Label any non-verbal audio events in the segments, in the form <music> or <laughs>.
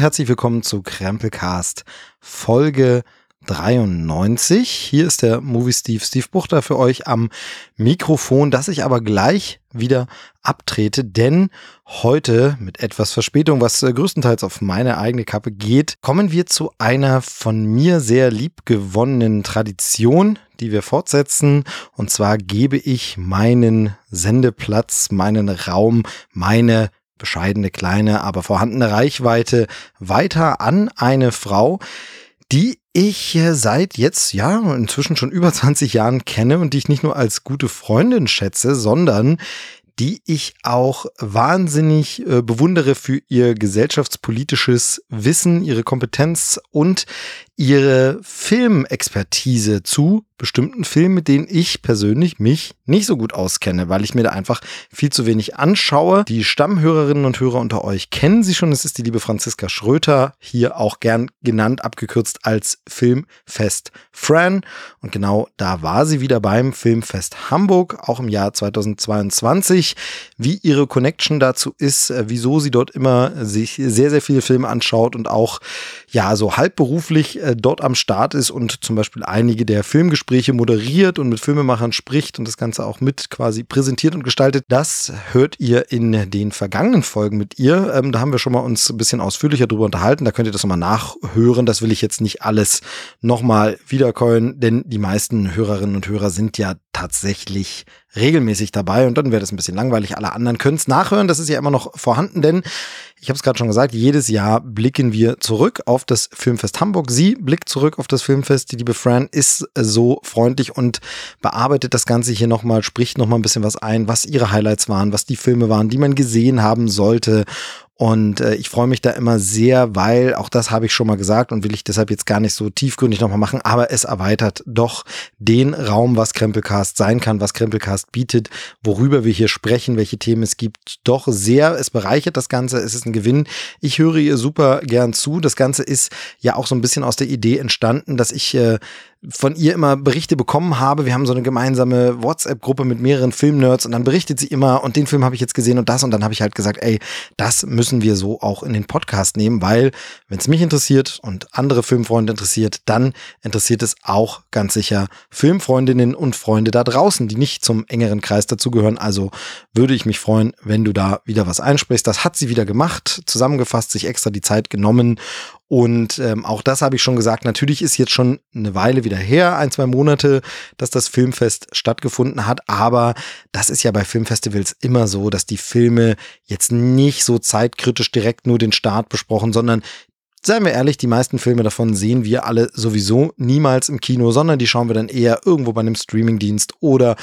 Herzlich willkommen zu Krempelcast Folge 93. Hier ist der Movie Steve, Steve Buchter für euch am Mikrofon, das ich aber gleich wieder abtrete, denn heute mit etwas Verspätung, was äh, größtenteils auf meine eigene Kappe geht, kommen wir zu einer von mir sehr liebgewonnenen Tradition, die wir fortsetzen. Und zwar gebe ich meinen Sendeplatz, meinen Raum, meine bescheidene kleine, aber vorhandene Reichweite weiter an eine Frau, die ich seit jetzt, ja, inzwischen schon über <laughs> 20 Jahren kenne und die ich nicht nur als gute Freundin schätze, sondern die ich auch wahnsinnig äh, bewundere für ihr gesellschaftspolitisches Wissen, ihre Kompetenz und ihre Filmexpertise zu bestimmten Filmen, mit denen ich persönlich mich nicht so gut auskenne, weil ich mir da einfach viel zu wenig anschaue. Die Stammhörerinnen und Hörer unter euch kennen sie schon. Es ist die liebe Franziska Schröter, hier auch gern genannt, abgekürzt als Filmfest Fran. Und genau da war sie wieder beim Filmfest Hamburg, auch im Jahr 2022. Wie ihre Connection dazu ist, äh, wieso sie dort immer sich sehr, sehr viele Filme anschaut und auch ja so halbberuflich äh, dort am Start ist und zum Beispiel einige der Filmgespräche moderiert und mit Filmemachern spricht und das Ganze auch mit quasi präsentiert und gestaltet. Das hört ihr in den vergangenen Folgen mit ihr. Ähm, da haben wir schon mal uns ein bisschen ausführlicher drüber unterhalten. Da könnt ihr das nochmal nachhören. Das will ich jetzt nicht alles nochmal wiederkäuen, denn die meisten Hörerinnen und Hörer sind ja tatsächlich regelmäßig dabei und dann wäre das ein bisschen langweilig. Alle anderen können es nachhören, das ist ja immer noch vorhanden, denn ich habe es gerade schon gesagt, jedes Jahr blicken wir zurück auf das Filmfest Hamburg. Sie blickt zurück auf das Filmfest. Die liebe Fran ist so freundlich und bearbeitet das Ganze hier nochmal, spricht nochmal ein bisschen was ein, was ihre Highlights waren, was die Filme waren, die man gesehen haben sollte und äh, ich freue mich da immer sehr, weil auch das habe ich schon mal gesagt und will ich deshalb jetzt gar nicht so tiefgründig nochmal machen, aber es erweitert doch den Raum, was Krempelcast sein kann, was Krempelcast bietet, worüber wir hier sprechen, welche Themen es gibt, doch sehr. Es bereichert das Ganze, es ist ein Gewinn. Ich höre ihr super gern zu. Das Ganze ist ja auch so ein bisschen aus der Idee entstanden, dass ich äh, von ihr immer Berichte bekommen habe. Wir haben so eine gemeinsame WhatsApp-Gruppe mit mehreren Filmnerds und dann berichtet sie immer und den Film habe ich jetzt gesehen und das und dann habe ich halt gesagt, ey, das müssen wir so auch in den Podcast nehmen, weil wenn es mich interessiert und andere Filmfreunde interessiert, dann interessiert es auch ganz sicher Filmfreundinnen und Freunde da draußen, die nicht zum engeren Kreis dazugehören. Also würde ich mich freuen, wenn du da wieder was einsprichst. Das hat sie wieder gemacht, zusammengefasst, sich extra die Zeit genommen und ähm, auch das habe ich schon gesagt. Natürlich ist jetzt schon eine Weile wieder her, ein, zwei Monate, dass das Filmfest stattgefunden hat. Aber das ist ja bei Filmfestivals immer so, dass die Filme jetzt nicht so zeitkritisch direkt nur den Start besprochen, sondern Seien wir ehrlich, die meisten Filme davon sehen wir alle sowieso niemals im Kino, sondern die schauen wir dann eher irgendwo bei einem Streamingdienst oder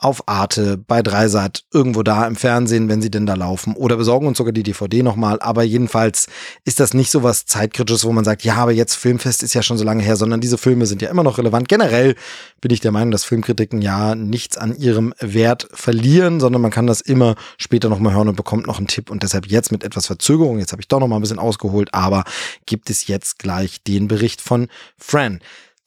auf Arte, bei Dreisat, irgendwo da im Fernsehen, wenn sie denn da laufen. Oder besorgen uns sogar die DVD nochmal. Aber jedenfalls ist das nicht so was Zeitkritisches, wo man sagt, ja, aber jetzt Filmfest ist ja schon so lange her, sondern diese Filme sind ja immer noch relevant. Generell bin ich der Meinung, dass Filmkritiken ja nichts an ihrem Wert verlieren, sondern man kann das immer später nochmal hören und bekommt noch einen Tipp. Und deshalb jetzt mit etwas Verzögerung, jetzt habe ich doch nochmal ein bisschen ausgeholt, aber gibt es jetzt gleich den Bericht von Fran.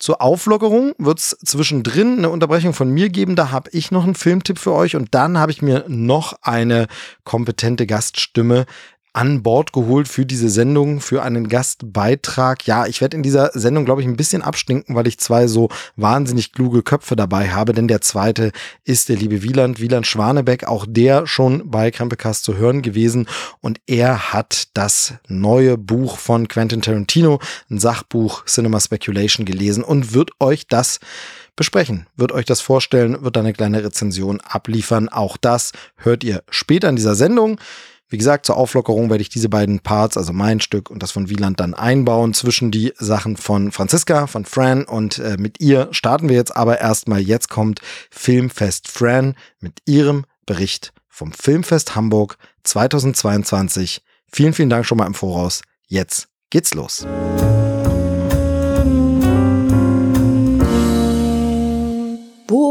Zur Auflockerung wird es zwischendrin eine Unterbrechung von mir geben. Da habe ich noch einen Filmtipp für euch und dann habe ich mir noch eine kompetente Gaststimme an Bord geholt für diese Sendung, für einen Gastbeitrag. Ja, ich werde in dieser Sendung, glaube ich, ein bisschen abstinken, weil ich zwei so wahnsinnig kluge Köpfe dabei habe, denn der zweite ist der liebe Wieland, Wieland Schwanebeck, auch der schon bei Krempelcast zu hören gewesen und er hat das neue Buch von Quentin Tarantino, ein Sachbuch Cinema Speculation gelesen und wird euch das besprechen, wird euch das vorstellen, wird eine kleine Rezension abliefern. Auch das hört ihr später in dieser Sendung. Wie gesagt, zur Auflockerung werde ich diese beiden Parts, also mein Stück und das von Wieland, dann einbauen zwischen die Sachen von Franziska, von Fran und äh, mit ihr starten wir jetzt aber erstmal. Jetzt kommt Filmfest Fran mit ihrem Bericht vom Filmfest Hamburg 2022. Vielen, vielen Dank schon mal im Voraus. Jetzt geht's los.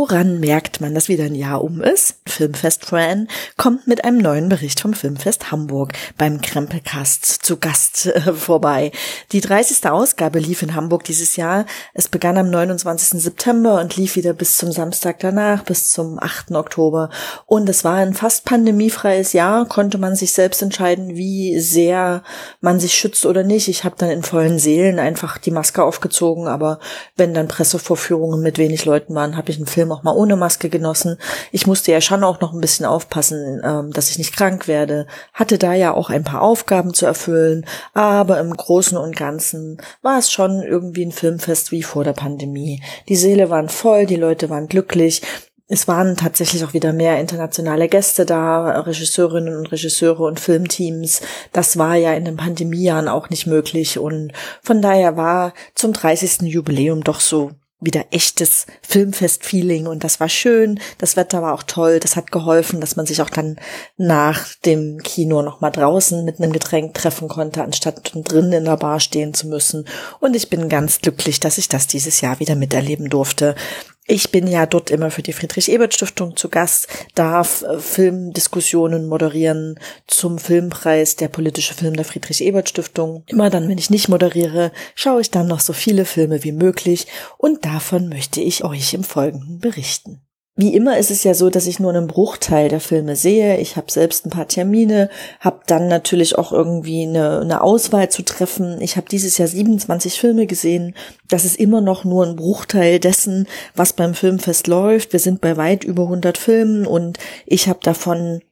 Dann merkt man, dass wieder ein Jahr um ist. Filmfest Fran kommt mit einem neuen Bericht vom Filmfest Hamburg beim Krempelcast zu Gast äh, vorbei. Die 30. Ausgabe lief in Hamburg dieses Jahr. Es begann am 29. September und lief wieder bis zum Samstag danach, bis zum 8. Oktober. Und es war ein fast pandemiefreies Jahr, konnte man sich selbst entscheiden, wie sehr man sich schützt oder nicht. Ich habe dann in vollen Seelen einfach die Maske aufgezogen, aber wenn dann Pressevorführungen mit wenig Leuten waren, habe ich einen Film auch mal ohne Maske genossen. Ich musste ja schon auch noch ein bisschen aufpassen, ähm, dass ich nicht krank werde. Hatte da ja auch ein paar Aufgaben zu erfüllen, aber im Großen und Ganzen war es schon irgendwie ein Filmfest wie vor der Pandemie. Die Seele waren voll, die Leute waren glücklich. Es waren tatsächlich auch wieder mehr internationale Gäste da, Regisseurinnen und Regisseure und Filmteams. Das war ja in den Pandemiejahren auch nicht möglich und von daher war zum 30. Jubiläum doch so wieder echtes Filmfest-Feeling und das war schön. Das Wetter war auch toll. Das hat geholfen, dass man sich auch dann nach dem Kino noch mal draußen mit einem Getränk treffen konnte, anstatt drinnen in der Bar stehen zu müssen. Und ich bin ganz glücklich, dass ich das dieses Jahr wieder miterleben durfte. Ich bin ja dort immer für die Friedrich-Ebert-Stiftung zu Gast, darf äh, Filmdiskussionen moderieren zum Filmpreis, der politische Film der Friedrich-Ebert-Stiftung. Immer dann, wenn ich nicht moderiere, schaue ich dann noch so viele Filme wie möglich und davon möchte ich euch im Folgenden berichten. Wie immer ist es ja so, dass ich nur einen Bruchteil der Filme sehe. Ich habe selbst ein paar Termine, habe dann natürlich auch irgendwie eine, eine Auswahl zu treffen. Ich habe dieses Jahr 27 Filme gesehen. Das ist immer noch nur ein Bruchteil dessen, was beim Filmfest läuft. Wir sind bei weit über 100 Filmen und ich habe davon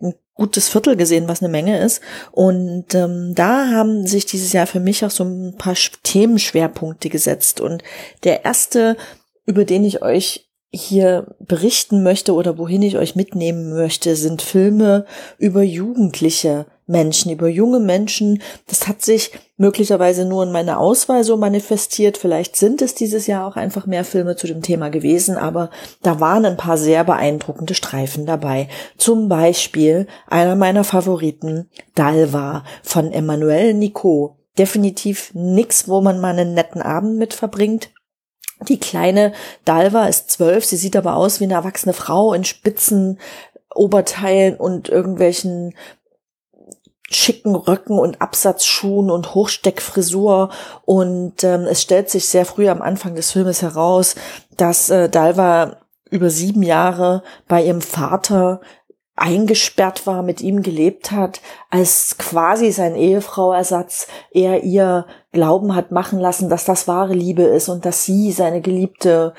ein gutes Viertel gesehen, was eine Menge ist. Und ähm, da haben sich dieses Jahr für mich auch so ein paar Themenschwerpunkte gesetzt. Und der erste, über den ich euch hier berichten möchte oder wohin ich euch mitnehmen möchte, sind Filme über jugendliche Menschen, über junge Menschen. Das hat sich möglicherweise nur in meiner Auswahl so manifestiert. Vielleicht sind es dieses Jahr auch einfach mehr Filme zu dem Thema gewesen, aber da waren ein paar sehr beeindruckende Streifen dabei. Zum Beispiel einer meiner Favoriten, Dalva von Emmanuel Nico. Definitiv nix, wo man mal einen netten Abend mit verbringt. Die kleine Dalva ist zwölf, sie sieht aber aus wie eine erwachsene Frau in spitzen Oberteilen und irgendwelchen schicken Röcken und Absatzschuhen und Hochsteckfrisur. Und ähm, es stellt sich sehr früh am Anfang des Filmes heraus, dass äh, Dalva über sieben Jahre bei ihrem Vater eingesperrt war, mit ihm gelebt hat, als quasi sein Ehefrauersatz er ihr Glauben hat machen lassen, dass das wahre Liebe ist und dass sie seine geliebte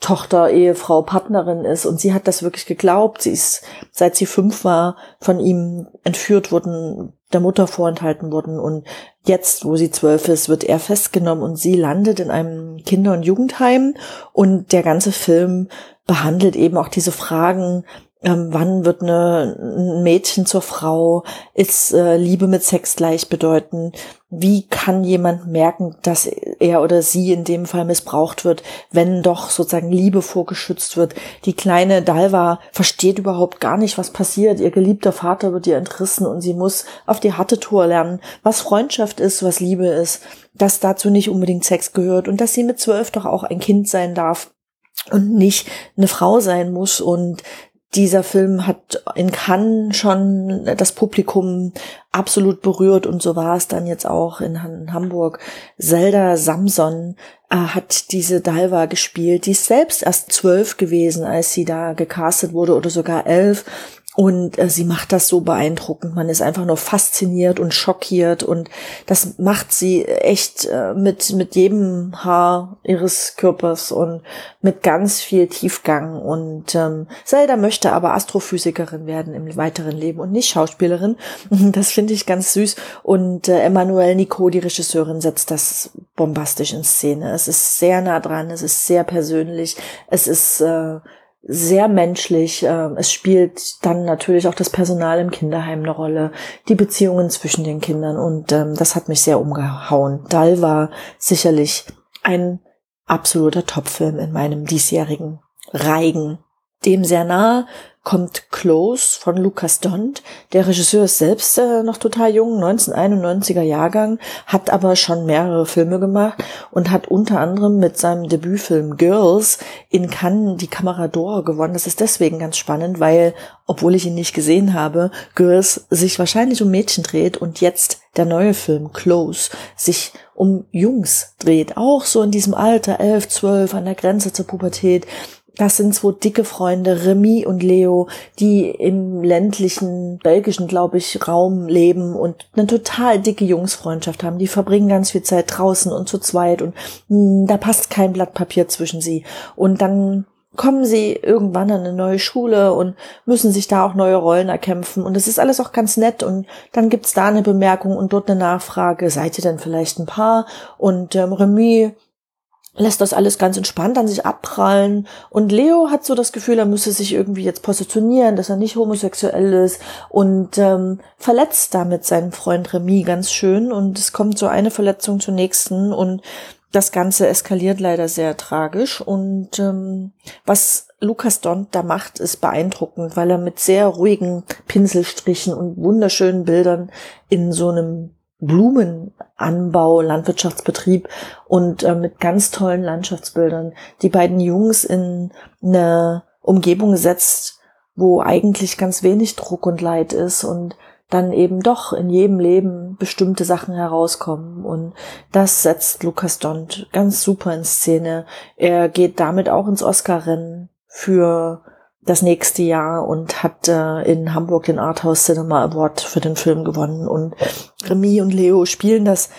Tochter, Ehefrau, Partnerin ist. Und sie hat das wirklich geglaubt. Sie ist, seit sie fünf war, von ihm entführt worden, der Mutter vorenthalten worden. Und jetzt, wo sie zwölf ist, wird er festgenommen und sie landet in einem Kinder- und Jugendheim. Und der ganze Film behandelt eben auch diese Fragen, ähm, wann wird eine, ein Mädchen zur Frau? Ist äh, Liebe mit Sex gleichbedeutend? Wie kann jemand merken, dass er oder sie in dem Fall missbraucht wird, wenn doch sozusagen Liebe vorgeschützt wird? Die kleine Dalva versteht überhaupt gar nicht, was passiert. Ihr geliebter Vater wird ihr entrissen und sie muss auf die harte Tour lernen, was Freundschaft ist, was Liebe ist, dass dazu nicht unbedingt Sex gehört und dass sie mit zwölf doch auch ein Kind sein darf und nicht eine Frau sein muss und dieser Film hat in Cannes schon das Publikum absolut berührt und so war es dann jetzt auch in Hamburg. Zelda Samson äh, hat diese Dalva gespielt. Die ist selbst erst zwölf gewesen, als sie da gecastet wurde oder sogar elf und äh, sie macht das so beeindruckend. Man ist einfach nur fasziniert und schockiert und das macht sie echt äh, mit, mit jedem Haar ihres Körpers und mit ganz viel Tiefgang. Und ähm, Zelda möchte aber Astrophysikerin werden im weiteren Leben und nicht Schauspielerin. <laughs> Das finde ich ganz süß. Und äh, Emmanuel Nico, die Regisseurin, setzt das bombastisch in Szene. Es ist sehr nah dran, es ist sehr persönlich, es ist äh, sehr menschlich. Ähm, es spielt dann natürlich auch das Personal im Kinderheim eine Rolle, die Beziehungen zwischen den Kindern und ähm, das hat mich sehr umgehauen. Dall war sicherlich ein absoluter Topfilm in meinem diesjährigen Reigen dem sehr nah kommt Close von Lukas Dont. Der Regisseur ist selbst äh, noch total jung, 1991er Jahrgang, hat aber schon mehrere Filme gemacht und hat unter anderem mit seinem Debütfilm Girls in Cannes die Kamera d'Or gewonnen. Das ist deswegen ganz spannend, weil, obwohl ich ihn nicht gesehen habe, Girls sich wahrscheinlich um Mädchen dreht und jetzt der neue Film Close sich um Jungs dreht. Auch so in diesem Alter, elf, zwölf, an der Grenze zur Pubertät das sind zwei dicke Freunde, Remy und Leo, die im ländlichen, belgischen, glaube ich, Raum leben und eine total dicke Jungsfreundschaft haben. Die verbringen ganz viel Zeit draußen und zu zweit und mh, hm, da passt kein Blatt Papier zwischen sie. Und dann kommen sie irgendwann an eine neue Schule und müssen sich da auch neue Rollen erkämpfen. Und es ist alles auch ganz nett. Und dann gibt's da eine Bemerkung und dort eine Nachfrage. Seid ihr denn vielleicht ein Paar? Und ähm, Remy lässt das alles ganz entspannt an sich abprallen. Und Leo hat so das Gefühl, er müsse sich irgendwie jetzt positionieren, dass er nicht homosexuell ist und ähm, verletzt damit seinen Freund Remy ganz schön. Und es kommt so eine Verletzung zur nächsten und das Ganze eskaliert leider sehr tragisch. Und ähm, was Lukas Dont da macht, ist beeindruckend, weil er mit sehr ruhigen Pinselstrichen und wunderschönen Bildern in so einem Blumenanbau, Landwirtschaftsbetrieb und äh, mit ganz tollen Landschaftsbildern die beiden Jungs in eine Umgebung setzt, wo eigentlich ganz wenig Druck und Leid ist und dann eben doch in jedem Leben bestimmte Sachen herauskommen. Und das setzt Lukas Dont ganz super in Szene. Er geht damit auch ins Oscar-Rennen für das nächste Jahr und hat äh, in Hamburg den Arthouse Cinema Award für den Film gewonnen. Und Remy und Leo spielen das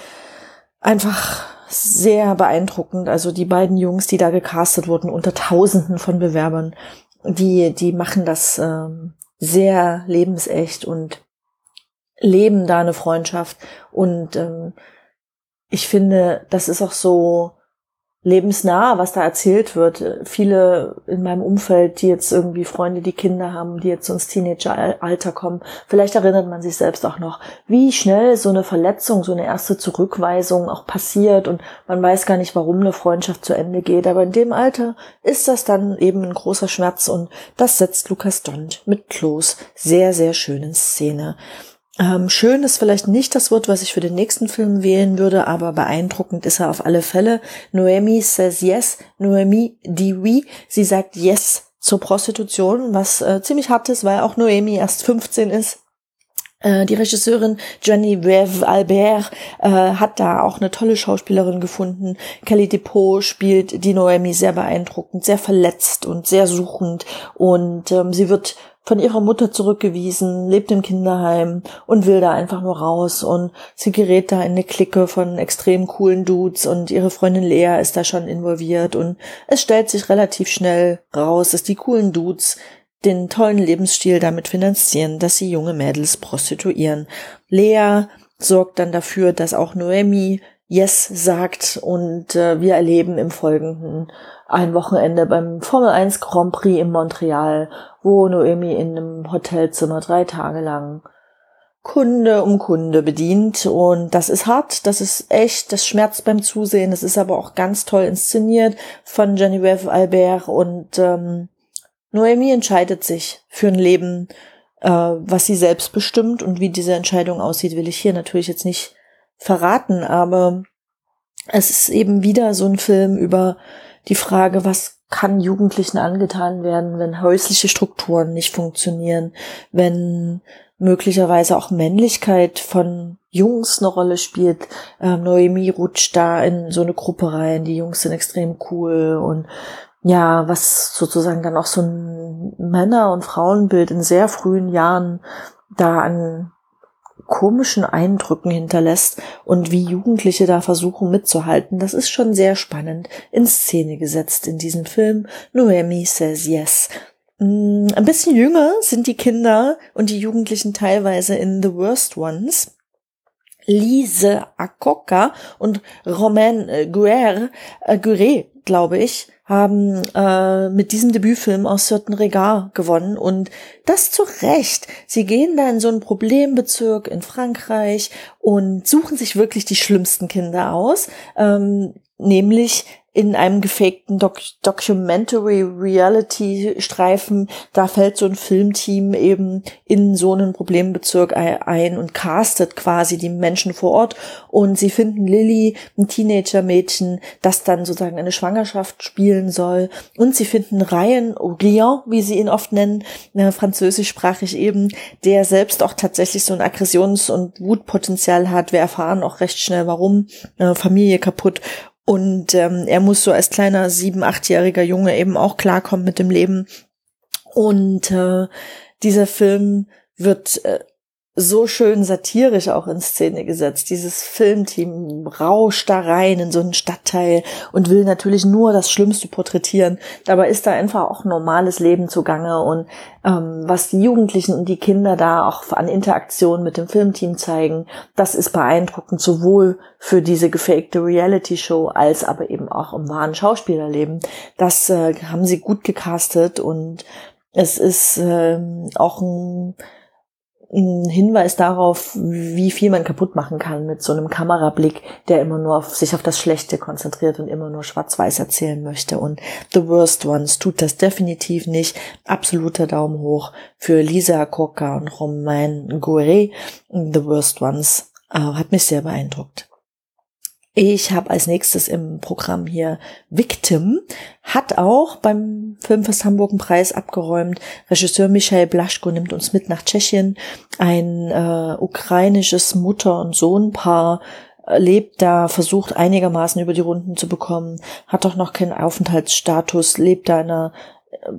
einfach sehr beeindruckend. Also die beiden Jungs, die da gecastet wurden, unter Tausenden von Bewerbern, die, die machen das ähm, sehr lebensecht und leben da eine Freundschaft. Und ähm, ich finde, das ist auch so lebensnah, was da erzählt wird. Viele in meinem Umfeld, die jetzt irgendwie Freunde, die Kinder haben, die jetzt ins Teenageralter kommen, vielleicht erinnert man sich selbst auch noch, wie schnell so eine Verletzung, so eine erste Zurückweisung auch passiert und man weiß gar nicht, warum eine Freundschaft zu Ende geht. Aber in dem Alter ist das dann eben ein großer Schmerz und das setzt Lukas Dont mit Klos sehr, sehr schön in Szene. Ähm, schön ist vielleicht nicht das Wort, was ich für den nächsten Film wählen würde, aber beeindruckend ist er auf alle Fälle. Noemi says yes, Noemi dit oui. Sie sagt yes zur Prostitution, was äh, ziemlich hart ist, weil auch Noemi erst 15 ist. Äh, die Regisseurin Genevieve Albert äh, hat da auch eine tolle Schauspielerin gefunden. Kelly Depot spielt die Noemi sehr beeindruckend, sehr verletzt und sehr suchend und ähm, sie wird von ihrer Mutter zurückgewiesen, lebt im Kinderheim und will da einfach nur raus und sie gerät da in eine Clique von extrem coolen Dudes und ihre Freundin Lea ist da schon involviert und es stellt sich relativ schnell raus, dass die coolen Dudes den tollen Lebensstil damit finanzieren, dass sie junge Mädels prostituieren. Lea sorgt dann dafür, dass auch Noemi Yes sagt und äh, wir erleben im Folgenden ein Wochenende beim Formel 1 Grand Prix in Montreal, wo Noemi in einem Hotelzimmer drei Tage lang Kunde um Kunde bedient. Und das ist hart, das ist echt, das schmerzt beim Zusehen, das ist aber auch ganz toll inszeniert von Genevieve Albert. Und ähm, Noemi entscheidet sich für ein Leben, äh, was sie selbst bestimmt. Und wie diese Entscheidung aussieht, will ich hier natürlich jetzt nicht verraten, aber es ist eben wieder so ein Film über die Frage, was kann Jugendlichen angetan werden, wenn häusliche Strukturen nicht funktionieren, wenn möglicherweise auch Männlichkeit von Jungs eine Rolle spielt. Ähm, Noemi rutscht da in so eine Gruppe rein, die Jungs sind extrem cool und ja, was sozusagen dann auch so ein Männer- und Frauenbild in sehr frühen Jahren da an komischen Eindrücken hinterlässt und wie Jugendliche da versuchen mitzuhalten, das ist schon sehr spannend in Szene gesetzt in diesem Film. Noemi says yes. Mm, ein bisschen jünger sind die Kinder und die Jugendlichen teilweise in The Worst Ones. Lise Akoka und Romain Guerre, äh, Guerre, glaube ich, haben äh, mit diesem Debütfilm aus Certain Regard gewonnen und das zu Recht. Sie gehen da in so einen Problembezirk in Frankreich und suchen sich wirklich die schlimmsten Kinder aus, ähm, nämlich in einem gefakten Doc Documentary Reality Streifen, da fällt so ein Filmteam eben in so einen Problembezirk ein und castet quasi die Menschen vor Ort und sie finden Lilly, ein Teenager-Mädchen, das dann sozusagen eine Schwangerschaft spielen soll und sie finden Ryan Rian, wie sie ihn oft nennen, äh, französischsprachig eben, der selbst auch tatsächlich so ein Aggressions- und Wutpotenzial hat. Wir erfahren auch recht schnell, warum. Äh, Familie kaputt und ähm, er muss so als kleiner sieben, achtjähriger Junge eben auch klarkommen mit dem Leben. Und äh, dieser Film wird äh, so schön satirisch auch in Szene gesetzt. Dieses Filmteam rauscht da rein in so einen Stadtteil und will natürlich nur das Schlimmste porträtieren. Dabei ist da einfach auch normales Leben zugange und ähm, was die Jugendlichen und die Kinder da auch an Interaktion mit dem Filmteam zeigen, das ist beeindruckend, sowohl für diese gefakte Reality-Show als aber eben auch im wahren Schauspielerleben. Das äh, haben sie gut gecastet und es ist äh, auch ein ein Hinweis darauf, wie viel man kaputt machen kann mit so einem Kamerablick, der immer nur auf sich auf das Schlechte konzentriert und immer nur schwarz-weiß erzählen möchte. Und The Worst Ones tut das definitiv nicht. Absoluter Daumen hoch für Lisa Coca und Romain Gouret. The Worst Ones äh, hat mich sehr beeindruckt. Ich habe als nächstes im Programm hier Victim, hat auch beim Filmfest Hamburg einen Preis abgeräumt. Regisseur Michael Blaschko nimmt uns mit nach Tschechien. Ein äh, ukrainisches Mutter- und Sohnpaar äh, lebt da, versucht einigermaßen über die Runden zu bekommen, hat doch noch keinen Aufenthaltsstatus, lebt da in einer äh,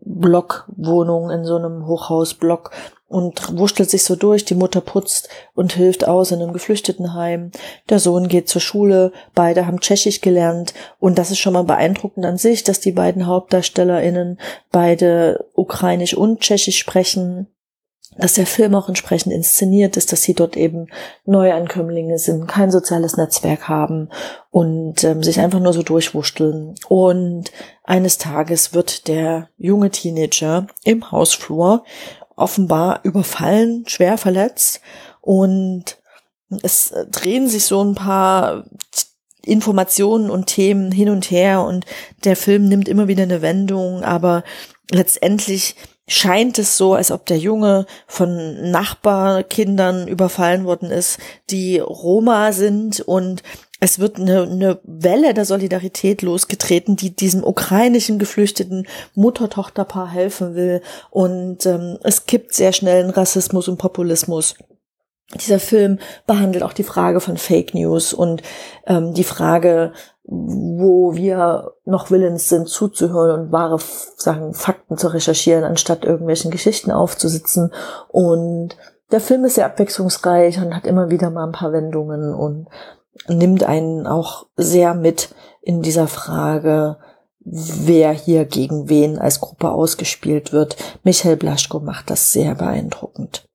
Blockwohnung in so einem Hochhausblock und wurschtelt sich so durch. Die Mutter putzt und hilft aus in einem Geflüchtetenheim. Der Sohn geht zur Schule. Beide haben Tschechisch gelernt. Und das ist schon mal beeindruckend an sich, dass die beiden HauptdarstellerInnen beide Ukrainisch und Tschechisch sprechen. Dass der Film auch entsprechend inszeniert ist, dass sie dort eben Neuankömmlinge sind, kein soziales Netzwerk haben und ähm, sich einfach nur so durchwurschteln. Und eines Tages wird der junge Teenager im Hausflur offenbar überfallen, schwer verletzt und es drehen sich so ein paar Informationen und Themen hin und her und der Film nimmt immer wieder eine Wendung, aber letztendlich scheint es so, als ob der Junge von Nachbarkindern überfallen worden ist, die Roma sind und es wird eine, eine Welle der Solidarität losgetreten, die diesem ukrainischen geflüchteten Mutter-Tochter-Paar helfen will. Und ähm, es kippt sehr schnell in Rassismus und Populismus. Dieser Film behandelt auch die Frage von Fake News und ähm, die Frage, wo wir noch willens sind zuzuhören und wahre sagen, Fakten zu recherchieren, anstatt irgendwelchen Geschichten aufzusitzen. Und der Film ist sehr abwechslungsreich und hat immer wieder mal ein paar Wendungen und nimmt einen auch sehr mit in dieser Frage, wer hier gegen wen als Gruppe ausgespielt wird. Michael Blaschko macht das sehr beeindruckend.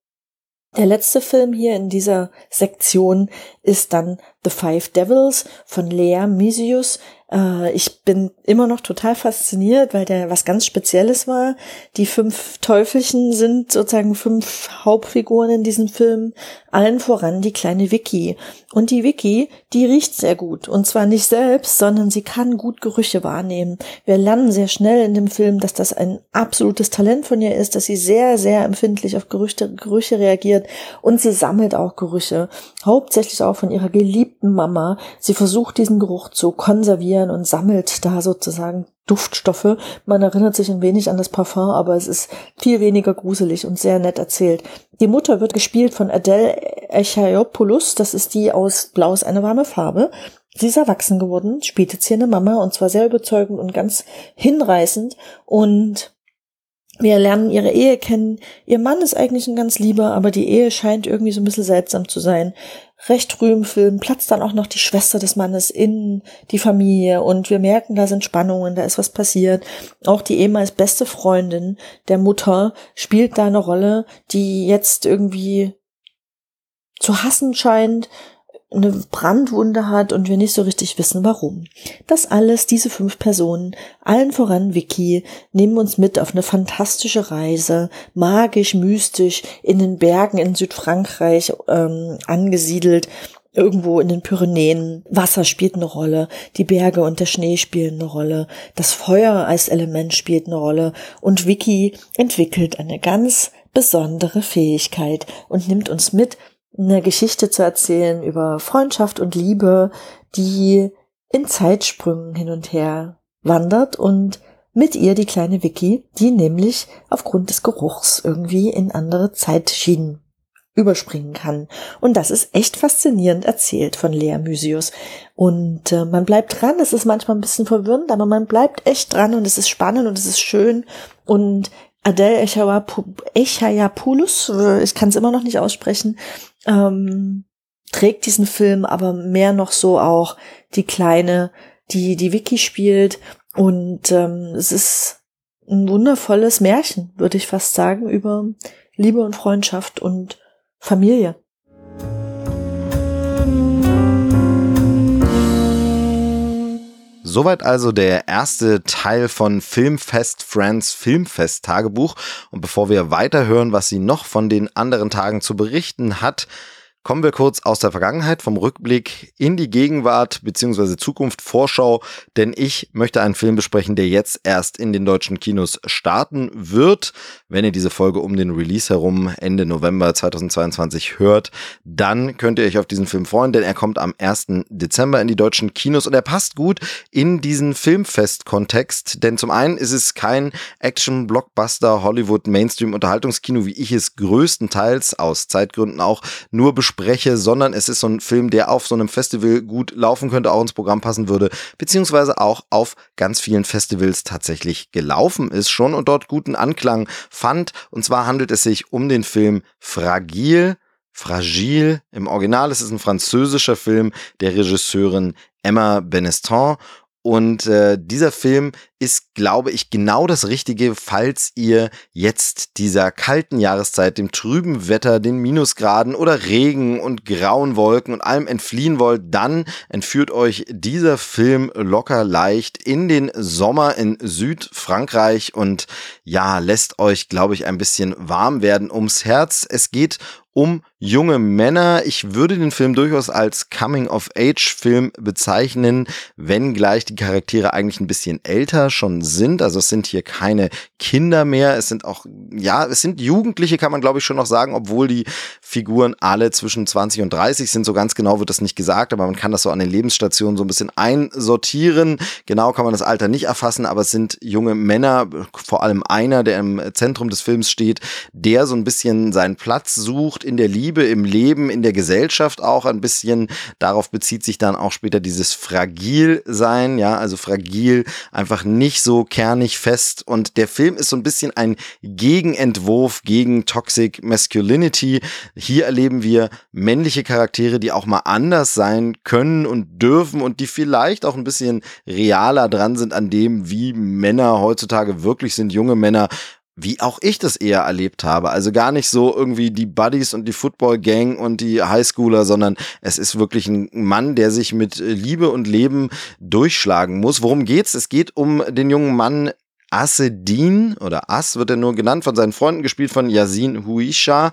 Der letzte Film hier in dieser Sektion ist dann The Five Devils von Lea Misius. Äh, ich bin immer noch total fasziniert, weil der was ganz Spezielles war. Die fünf Teufelchen sind sozusagen fünf Hauptfiguren in diesem Film. Allen voran die kleine Vicky. Und die Vicky, die riecht sehr gut. Und zwar nicht selbst, sondern sie kann gut Gerüche wahrnehmen. Wir lernen sehr schnell in dem Film, dass das ein absolutes Talent von ihr ist, dass sie sehr, sehr empfindlich auf Gerüchte, Gerüche reagiert. Und sie sammelt auch Gerüche. Hauptsächlich auch von ihrer geliebten Mama. Sie versucht diesen Geruch zu konservieren und sammelt da sozusagen Duftstoffe. Man erinnert sich ein wenig an das Parfum, aber es ist viel weniger gruselig und sehr nett erzählt. Die Mutter wird gespielt von Adele Echaiopoulos. Das ist die aus Blau ist eine warme Farbe. Sie ist erwachsen geworden, spielt jetzt hier eine Mama und zwar sehr überzeugend und ganz hinreißend und wir lernen ihre Ehe kennen. Ihr Mann ist eigentlich ein ganz lieber, aber die Ehe scheint irgendwie so ein bisschen seltsam zu sein. Recht früh Film platzt dann auch noch die Schwester des Mannes in die Familie und wir merken, da sind Spannungen, da ist was passiert. Auch die ehemals beste Freundin der Mutter spielt da eine Rolle, die jetzt irgendwie zu hassen scheint, eine Brandwunde hat und wir nicht so richtig wissen, warum. Das alles, diese fünf Personen, allen voran Vicky, nehmen uns mit auf eine fantastische Reise, magisch, mystisch, in den Bergen in Südfrankreich ähm, angesiedelt. irgendwo in den Pyrenäen. Wasser spielt eine Rolle, die Berge und der Schnee spielen eine Rolle, das Feuer als Element spielt eine Rolle und Vicky entwickelt eine ganz besondere Fähigkeit und nimmt uns mit, eine Geschichte zu erzählen über Freundschaft und Liebe, die in Zeitsprüngen hin und her wandert und mit ihr die kleine Vicky, die nämlich aufgrund des Geruchs irgendwie in andere Zeitschienen überspringen kann. Und das ist echt faszinierend erzählt von Lea Mysius. Und äh, man bleibt dran, es ist manchmal ein bisschen verwirrend, aber man bleibt echt dran und es ist spannend und es ist schön. Und Adele Echayapoulos, äh, ich kann es immer noch nicht aussprechen, ähm, trägt diesen Film aber mehr noch so auch die kleine, die die Vicky spielt und ähm, es ist ein wundervolles Märchen, würde ich fast sagen, über Liebe und Freundschaft und Familie. Soweit also der erste Teil von Filmfest Friends Filmfest Tagebuch. Und bevor wir weiterhören, was sie noch von den anderen Tagen zu berichten hat, Kommen wir kurz aus der Vergangenheit, vom Rückblick in die Gegenwart bzw. Zukunft, Vorschau, denn ich möchte einen Film besprechen, der jetzt erst in den deutschen Kinos starten wird. Wenn ihr diese Folge um den Release herum Ende November 2022 hört, dann könnt ihr euch auf diesen Film freuen, denn er kommt am 1. Dezember in die deutschen Kinos und er passt gut in diesen Filmfest-Kontext, denn zum einen ist es kein Action-Blockbuster Hollywood-Mainstream-Unterhaltungskino, wie ich es größtenteils aus Zeitgründen auch nur bespreche spreche, sondern es ist so ein Film, der auf so einem Festival gut laufen könnte, auch ins Programm passen würde, beziehungsweise auch auf ganz vielen Festivals tatsächlich gelaufen ist schon und dort guten Anklang fand. Und zwar handelt es sich um den Film Fragil. Fragile. Im Original ist es ein französischer Film der Regisseurin Emma Benestant und äh, dieser Film ist, glaube ich, genau das Richtige, falls ihr jetzt dieser kalten Jahreszeit, dem trüben Wetter, den Minusgraden oder Regen und grauen Wolken und allem entfliehen wollt, dann entführt euch dieser Film locker leicht in den Sommer in Südfrankreich und ja, lässt euch, glaube ich, ein bisschen warm werden ums Herz. Es geht um junge Männer. Ich würde den Film durchaus als Coming-of-Age-Film bezeichnen, wenngleich die Charaktere eigentlich ein bisschen älter schon sind. Also es sind hier keine Kinder mehr. Es sind auch, ja, es sind Jugendliche, kann man glaube ich schon noch sagen, obwohl die Figuren alle zwischen 20 und 30 sind. So ganz genau wird das nicht gesagt, aber man kann das so an den Lebensstationen so ein bisschen einsortieren. Genau kann man das Alter nicht erfassen, aber es sind junge Männer, vor allem einer, der im Zentrum des Films steht, der so ein bisschen seinen Platz sucht in der Liebe, im Leben, in der Gesellschaft auch ein bisschen. Darauf bezieht sich dann auch später dieses fragil sein, ja, also fragil, einfach nicht so kernig fest. Und der Film ist so ein bisschen ein Gegenentwurf gegen Toxic Masculinity. Hier erleben wir männliche Charaktere, die auch mal anders sein können und dürfen und die vielleicht auch ein bisschen realer dran sind an dem, wie Männer heutzutage wirklich sind, junge Männer wie auch ich das eher erlebt habe. Also gar nicht so irgendwie die Buddies und die Football Gang und die Highschooler, sondern es ist wirklich ein Mann, der sich mit Liebe und Leben durchschlagen muss. Worum geht's? Es geht um den jungen Mann Assedin oder As wird er nur genannt von seinen Freunden, gespielt von Yasin Huisha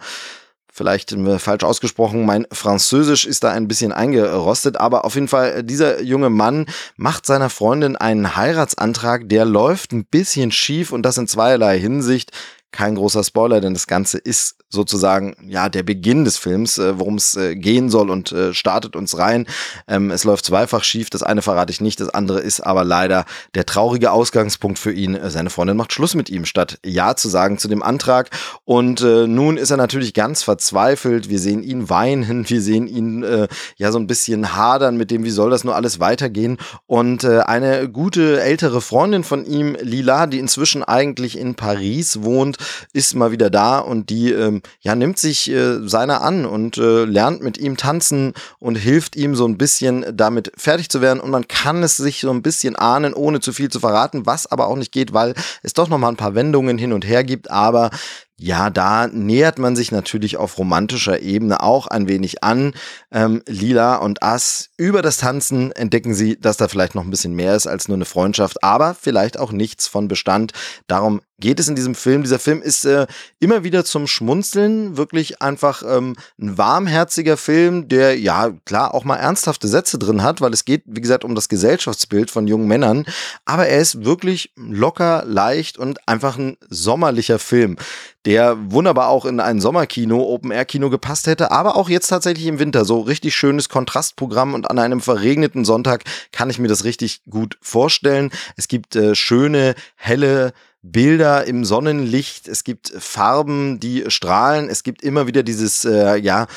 vielleicht falsch ausgesprochen, mein Französisch ist da ein bisschen eingerostet, aber auf jeden Fall, äh, dieser junge Mann macht seiner Freundin einen Heiratsantrag, der läuft ein bisschen schief und das in zweierlei Hinsicht kein großer Spoiler, denn das Ganze ist sozusagen ja der Beginn des Films, äh, worum es äh, gehen soll und äh, startet uns rein. Ähm, es läuft zweifach schief. Das eine verrate ich nicht, das andere ist aber leider der traurige Ausgangspunkt für ihn. Äh, seine Freundin macht Schluss mit ihm, statt Ja zu sagen zu dem Antrag. Und äh, nun ist er natürlich ganz verzweifelt. Wir sehen ihn weinen, <laughs> wir sehen ihn äh, ja so ein bisschen hadern mit dem, wie soll das nur alles weitergehen. Und eine gute ältere Freundin von ihm, Lila, die inzwischen eigentlich in Paris wohnt, ist mal wieder da und die ähm, ja nimmt sich äh, seiner an und äh, lernt mit ihm tanzen und hilft ihm so ein bisschen damit fertig zu werden. Und man kann es sich so ein bisschen ahnen, ohne zu viel zu verraten, was aber auch nicht geht, weil es doch noch mal ein paar Wendungen hin und her gibt, aber ja, da nähert man sich natürlich auf romantischer Ebene auch ein wenig an. Ähm, Lila und Ass über das Tanzen entdecken sie, dass da vielleicht noch ein bisschen mehr ist als nur eine Freundschaft, aber vielleicht auch nichts von Bestand. Darum geht es in diesem Film. Dieser Film ist äh, immer wieder zum Schmunzeln, wirklich einfach ähm, ein warmherziger Film, der ja klar auch mal ernsthafte Sätze drin hat, weil es geht, wie gesagt, um das Gesellschaftsbild von jungen Männern. Aber er ist wirklich locker, leicht und einfach ein sommerlicher Film der wunderbar auch in ein Sommerkino, Open-Air-Kino gepasst hätte, aber auch jetzt tatsächlich im Winter. So richtig schönes Kontrastprogramm und an einem verregneten Sonntag kann ich mir das richtig gut vorstellen. Es gibt äh, schöne, helle Bilder im Sonnenlicht, es gibt Farben, die strahlen, es gibt immer wieder dieses, äh, ja,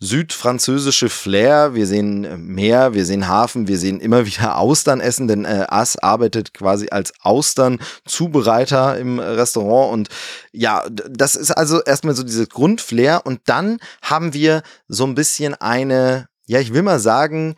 südfranzösische Flair. Wir sehen äh, Meer, wir sehen Hafen, wir sehen immer <laughs> wieder Austern essen, denn äh, Ass arbeitet quasi als Austern-Zubereiter im Restaurant. Und ja, das ist also erstmal so dieses Grundflair. Und dann haben wir so ein bisschen eine, ja, ich will mal sagen,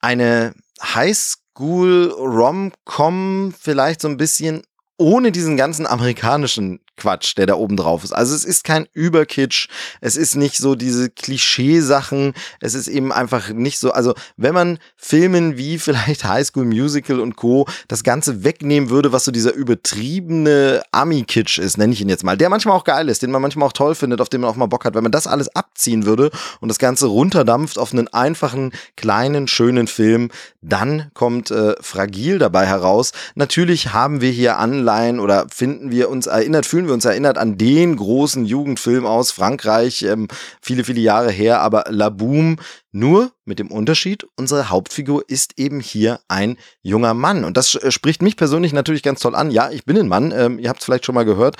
eine Highschool-Rom-Com, vielleicht so ein bisschen ohne diesen ganzen amerikanischen Quatsch, der da oben drauf ist. Also es ist kein Überkitsch, es ist nicht so diese Klischeesachen, es ist eben einfach nicht so, also wenn man Filmen wie <laughs> vielleicht High School Musical und Co. das Ganze wegnehmen würde, was so dieser übertriebene Ami-Kitsch ist, nenne ich ihn jetzt mal, der manchmal auch geil ist, den man manchmal auch toll findet, auf den man auch mal Bock hat, wenn man das alles abziehen würde und das Ganze runterdampft auf einen einfachen, kleinen, schönen Film, dann kommt äh, Fragil dabei heraus. Natürlich haben wir hier Anleihen oder finden wir uns erinnert, fühlen wir wir uns erinnert an den großen Jugendfilm aus Frankreich, ähm, viele, viele Jahre her, aber La Boom, nur mit dem Unterschied, unsere Hauptfigur ist eben hier ein junger Mann. Und das äh, spricht mich persönlich natürlich ganz toll an. Ja, ich bin ein Mann, ähm, ihr habt es vielleicht schon mal gehört.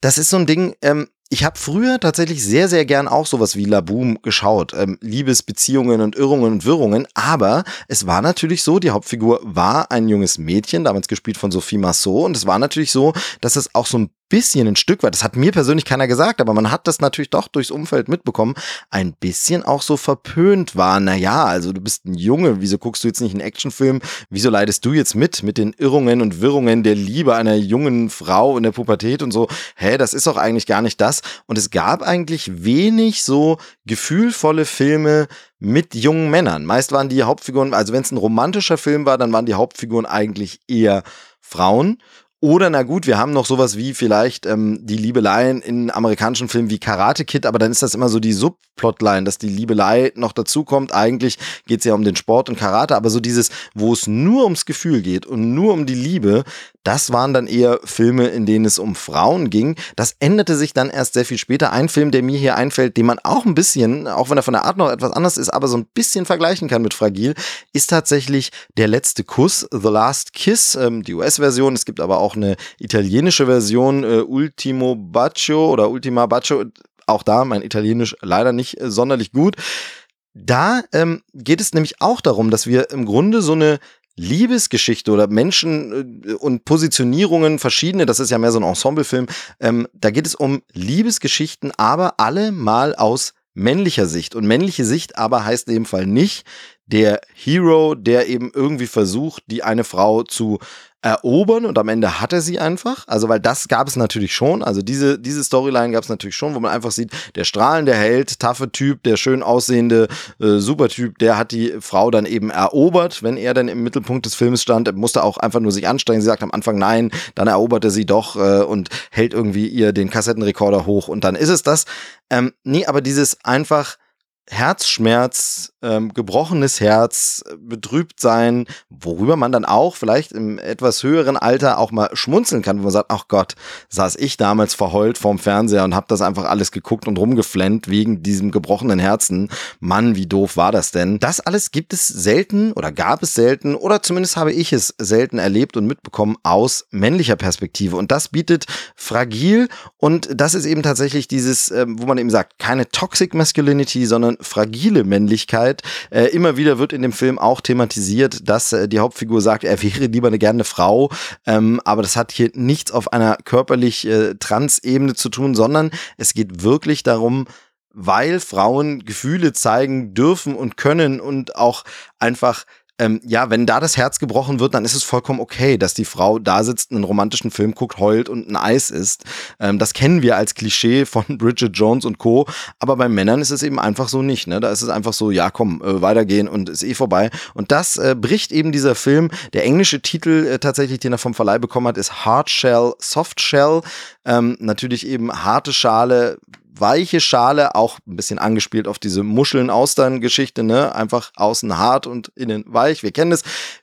Das ist so ein Ding, ähm, ich habe früher tatsächlich sehr, sehr gern auch sowas wie Laboom geschaut. Ähm, Liebesbeziehungen und Irrungen und Wirrungen. Aber es war natürlich so, die Hauptfigur war ein junges Mädchen, damals gespielt von Sophie Massot. Und es war natürlich so, dass es auch so ein bisschen ein Stück weit, das hat mir persönlich keiner gesagt, aber man hat das natürlich doch durchs Umfeld mitbekommen, ein bisschen auch so verpönt war. Naja, also du bist ein Junge, wieso guckst du jetzt nicht einen Actionfilm? Wieso leidest du jetzt mit, mit den Irrungen und Wirrungen der Liebe einer jungen Frau in der Pubertät und so? Hä, das ist doch eigentlich gar nicht das. Und es gab eigentlich wenig so gefühlvolle Filme mit jungen Männern. Meist waren die Hauptfiguren, also wenn es ein romantischer Film war, dann waren die Hauptfiguren eigentlich eher Frauen. Oder na gut, wir haben noch sowas wie vielleicht ähm, die Liebeleien in amerikanischen Filmen wie Karate Kid, aber dann ist das immer so die Subplotline, dass die Liebelei noch dazukommt. Eigentlich geht's ja um den Sport und Karate, aber so dieses, wo es nur ums Gefühl geht und nur um die Liebe, das waren dann eher Filme, in denen es um Frauen ging. Das änderte sich dann erst sehr viel später. Ein Film, der mir hier einfällt, den man auch ein bisschen, auch wenn er von der Art noch etwas anders ist, aber so ein bisschen vergleichen kann mit Fragil, ist tatsächlich Der letzte Kuss, The Last Kiss, ähm, die US-Version. Es gibt aber auch eine italienische Version, äh, Ultimo Bacio oder Ultima Bacio. Auch da mein Italienisch leider nicht äh, sonderlich gut. Da ähm, geht es nämlich auch darum, dass wir im Grunde so eine Liebesgeschichte oder Menschen äh, und Positionierungen verschiedene, das ist ja mehr so ein Ensemblefilm, ähm, da geht es um Liebesgeschichten, aber alle mal aus männlicher Sicht. Und männliche Sicht aber heißt in dem Fall nicht der Hero, der eben irgendwie versucht, die eine Frau zu erobern und am Ende hat er sie einfach. Also, weil das gab es natürlich schon. Also, diese, diese Storyline gab es natürlich schon, wo man einfach sieht, der strahlende Held, taffe Typ, der schön aussehende äh, Supertyp, der hat die Frau dann eben erobert, wenn er dann im Mittelpunkt des Films stand. Er musste auch einfach nur sich anstrengen. Sie sagt am Anfang nein, dann erobert er sie doch äh, und hält irgendwie ihr den Kassettenrekorder hoch und dann ist es das. Ähm, nee, aber dieses einfach Herzschmerz, ähm, gebrochenes Herz, betrübt sein, worüber man dann auch vielleicht im etwas höheren Alter auch mal schmunzeln kann, wo man sagt, ach Gott, saß ich damals verheult vorm Fernseher und habe das einfach alles geguckt und rumgeflennt wegen diesem gebrochenen Herzen. Mann, wie doof war das denn? Das alles gibt es selten oder gab es selten oder zumindest habe ich es selten erlebt und mitbekommen aus männlicher Perspektive und das bietet fragil und das ist eben tatsächlich dieses, äh, wo man eben sagt, keine Toxic Masculinity, sondern fragile Männlichkeit. Äh, immer wieder wird in dem Film auch thematisiert, dass äh, die Hauptfigur sagt, er wäre lieber eine gerne Frau, ähm, aber das hat hier nichts auf einer körperlich äh, Trans-Ebene zu tun, sondern es geht wirklich darum, weil Frauen Gefühle zeigen dürfen und können und auch einfach ähm, ja, wenn da das Herz gebrochen wird, dann ist es vollkommen okay, dass die Frau da sitzt, einen romantischen Film guckt, heult und ein Eis isst. Ähm, das kennen wir als Klischee <laughs> von Bridget Jones und Co. Aber bei Männern ist es eben einfach so nicht. Ne? Da ist es einfach so, ja, komm, äh, weitergehen und ist eh vorbei. Und das äh, bricht eben dieser Film. Der englische Titel äh, tatsächlich, den er vom Verleih bekommen hat, ist Hard Shell, Soft Shell. Ähm, natürlich eben harte Schale, weiche Schale, auch ein bisschen angespielt auf diese Muscheln-Austern-Geschichte, ne? Einfach außen hart und innen weich. Wir kennen es.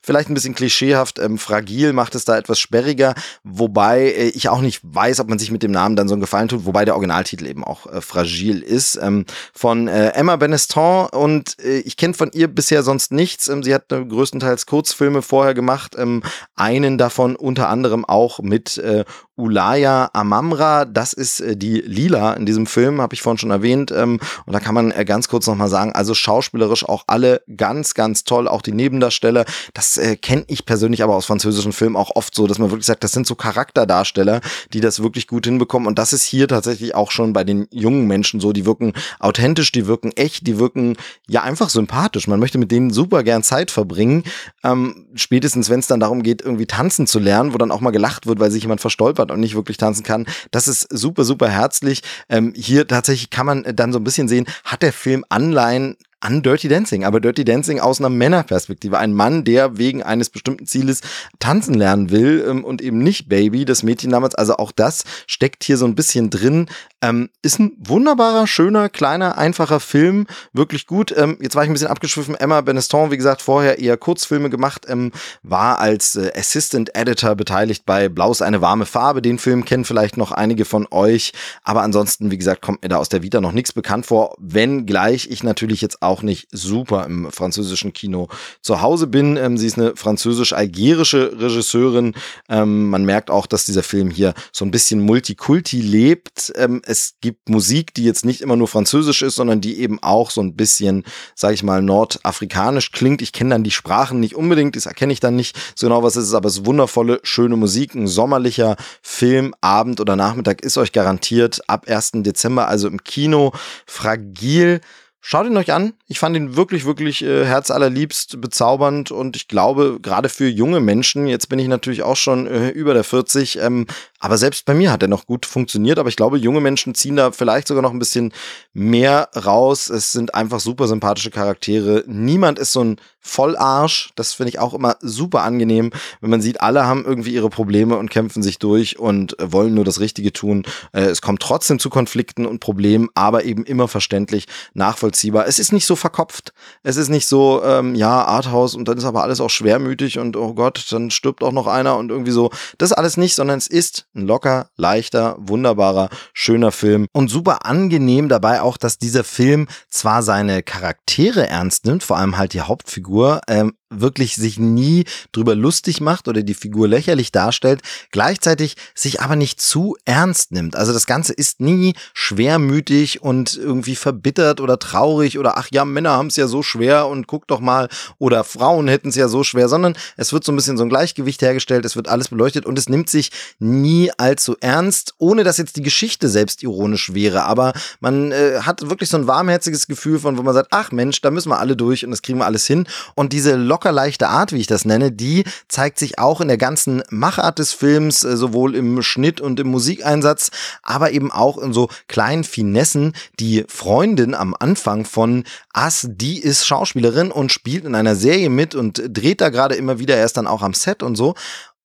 Vielleicht ein bisschen klischeehaft, ähm, fragil macht es da etwas sperriger, wobei äh, ich auch nicht weiß, ob man sich mit dem Namen dann so einen Gefallen tut, wobei der Originaltitel eben auch äh, fragil ist. Ähm, von äh, Emma Beneston und äh, ich kenne von ihr bisher sonst nichts. Ähm, sie hat äh, größtenteils Kurzfilme vorher gemacht, ähm, einen davon unter anderem auch mit äh, Ulaya Amamra, das ist die Lila in diesem Film, habe ich vorhin schon erwähnt. Ähm, und da kann man ganz kurz nochmal sagen, also schauspielerisch auch alle ganz, ganz toll, auch die Nebendarsteller. Das äh, kenne ich persönlich aber aus französischen Filmen auch oft so, dass man wirklich sagt, das sind so Charakterdarsteller, die das wirklich gut hinbekommen. Und das ist hier tatsächlich auch schon bei den jungen Menschen so, die wirken authentisch, die wirken echt, die wirken ja einfach sympathisch. Man möchte mit denen super gern Zeit verbringen. Ähm, spätestens, wenn es dann darum geht, irgendwie tanzen zu lernen, wo dann auch mal gelacht wird, weil sich jemand verstolpert und nicht wirklich tanzen kann. Das ist super, super herzlich. Ähm, hier tatsächlich kann man dann so ein bisschen sehen, hat der Film Anleihen an Dirty Dancing, aber Dirty Dancing aus einer Männerperspektive. Ein Mann, der wegen eines bestimmten Zieles tanzen lernen will ähm, und eben nicht Baby, das Mädchen damals. Also auch das steckt hier so ein bisschen drin. Ähm, ist ein wunderbarer, schöner, kleiner, einfacher Film. Wirklich gut. Ähm, jetzt war ich ein bisschen abgeschwiffen. Emma Beneston, wie gesagt, vorher eher Kurzfilme gemacht, ähm, war als äh, Assistant Editor beteiligt bei Blaus eine warme Farbe. Den Film kennen vielleicht noch einige von euch. Aber ansonsten, wie gesagt, kommt mir da aus der Vita noch nichts bekannt vor. Wenn gleich ich natürlich jetzt auch nicht super im französischen Kino zu Hause bin. Ähm, sie ist eine französisch-algerische Regisseurin. Ähm, man merkt auch, dass dieser Film hier so ein bisschen Multikulti lebt. Ähm, es gibt Musik, die jetzt nicht immer nur französisch ist, sondern die eben auch so ein bisschen, sage ich mal, nordafrikanisch klingt. Ich kenne dann die Sprachen nicht unbedingt, das erkenne ich dann nicht so genau, was es ist, aber es ist wundervolle, schöne Musik. Ein sommerlicher Film, Abend oder Nachmittag ist euch garantiert ab 1. Dezember, also im Kino. Fragil Schaut ihn euch an. Ich fand ihn wirklich, wirklich äh, herzallerliebst, bezaubernd und ich glaube, gerade für junge Menschen, jetzt bin ich natürlich auch schon äh, über der 40, ähm, aber selbst bei mir hat er noch gut funktioniert. Aber ich glaube, junge Menschen ziehen da vielleicht sogar noch ein bisschen mehr raus. Es sind einfach super sympathische Charaktere. Niemand ist so ein Vollarsch. Das finde ich auch immer super angenehm, wenn man sieht, alle haben irgendwie ihre Probleme und kämpfen sich durch und wollen nur das Richtige tun. Äh, es kommt trotzdem zu Konflikten und Problemen, aber eben immer verständlich, nachvollziehbar. Es ist nicht so verkopft. Es ist nicht so, ähm, ja, Arthouse und dann ist aber alles auch schwermütig und oh Gott, dann stirbt auch noch einer und irgendwie so. Das alles nicht, sondern es ist ein locker, leichter, wunderbarer, schöner Film und super angenehm dabei auch, dass dieser Film zwar seine Charaktere ernst nimmt, vor allem halt die Hauptfigur, ähm, wirklich sich nie drüber lustig macht oder die Figur lächerlich darstellt, gleichzeitig sich aber nicht zu ernst nimmt. Also das Ganze ist nie schwermütig und irgendwie verbittert oder traurig oder ach ja, Männer haben es ja so schwer und guck doch mal oder Frauen hätten es ja so schwer, sondern es wird so ein bisschen so ein Gleichgewicht hergestellt, es wird alles beleuchtet und es nimmt sich nie allzu ernst, ohne dass jetzt die Geschichte selbst ironisch wäre. Aber man äh, hat wirklich so ein warmherziges Gefühl von, wo man sagt, ach Mensch, da müssen wir alle durch und das kriegen wir alles hin. Und diese lockerleichte Art, wie ich das nenne, die zeigt sich auch in der ganzen Machart des Films, äh, sowohl im Schnitt und im Musikeinsatz, aber eben auch in so kleinen Finessen. Die Freundin am Anfang von As, die ist Schauspielerin und spielt in einer Serie mit und dreht da gerade immer wieder erst dann auch am Set und so.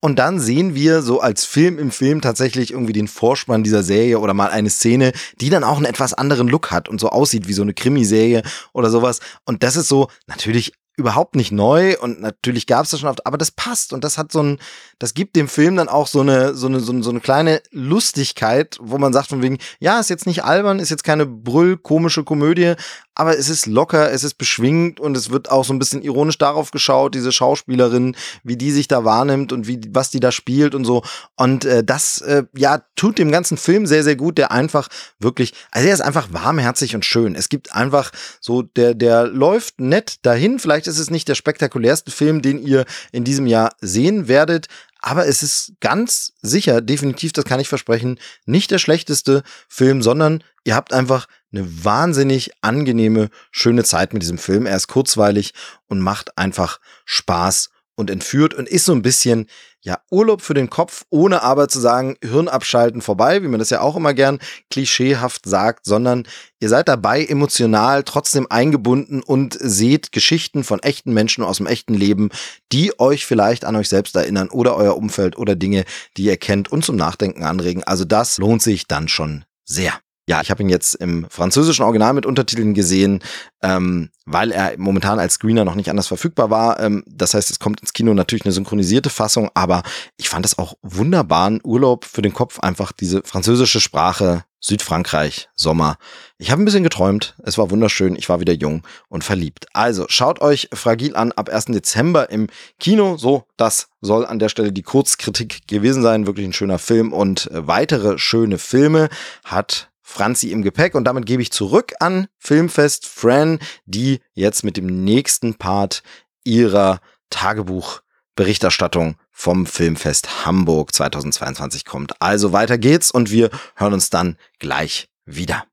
Und dann sehen wir so als Film im Film tatsächlich irgendwie den Vorspann dieser Serie oder mal eine Szene, die dann auch einen etwas anderen Look hat und so aussieht wie so eine Krimiserie oder sowas. Und das ist so natürlich überhaupt nicht neu und natürlich gab es das schon oft, aber das passt und das hat so ein, das gibt dem Film dann auch so eine, so eine, so eine, so eine kleine Lustigkeit, wo man sagt von wegen, ja, ist jetzt nicht albern, ist jetzt keine brüllkomische Komödie, aber es ist locker, es ist beschwingt und es wird auch so ein bisschen ironisch darauf geschaut, diese Schauspielerin, wie die sich da wahrnimmt und wie, was die da spielt und so. Und äh, das, äh, ja, tut dem ganzen Film sehr, sehr gut, der einfach wirklich, also er ist einfach warmherzig und schön. Es gibt einfach so, der, der läuft nett dahin, vielleicht Vielleicht ist es nicht der spektakulärste Film, den ihr in diesem Jahr sehen werdet, Aber es ist ganz sicher, definitiv, das kann ich versprechen, nicht der schlechteste Film, sondern ihr habt einfach eine wahnsinnig angenehme, schöne Zeit mit diesem Film. Er ist kurzweilig und macht einfach Spaß und entführt und ist so ein bisschen, ja, Urlaub für den Kopf, ohne aber zu sagen, Hirn abschalten vorbei, wie man das ja auch immer gern klischeehaft sagt, sondern ihr seid dabei emotional trotzdem eingebunden und seht Geschichten von echten Menschen aus dem echten Leben, die euch vielleicht an euch selbst erinnern oder euer Umfeld oder Dinge, die ihr kennt und zum Nachdenken anregen. Also das lohnt sich dann schon sehr. Ja, ich habe ihn jetzt im französischen Original mit Untertiteln gesehen, ähm, weil er momentan als Screener noch nicht anders verfügbar war. Ähm, das heißt, es kommt ins Kino natürlich eine synchronisierte Fassung, aber ich fand es auch wunderbaren Urlaub für den Kopf, einfach diese französische Sprache, Südfrankreich, Sommer. Ich habe ein bisschen geträumt, es war wunderschön, ich war wieder jung und verliebt. Also schaut euch Fragil an ab 1. Dezember im Kino. So, das soll an der Stelle die Kurzkritik gewesen sein. Wirklich ein schöner Film und äh, weitere schöne Filme hat Franzi im Gepäck und damit gebe ich zurück an Filmfest Fran, die jetzt mit dem nächsten Part ihrer Tagebuchberichterstattung vom Filmfest Hamburg 2022 kommt. Also weiter geht's und wir hören uns dann gleich wieder.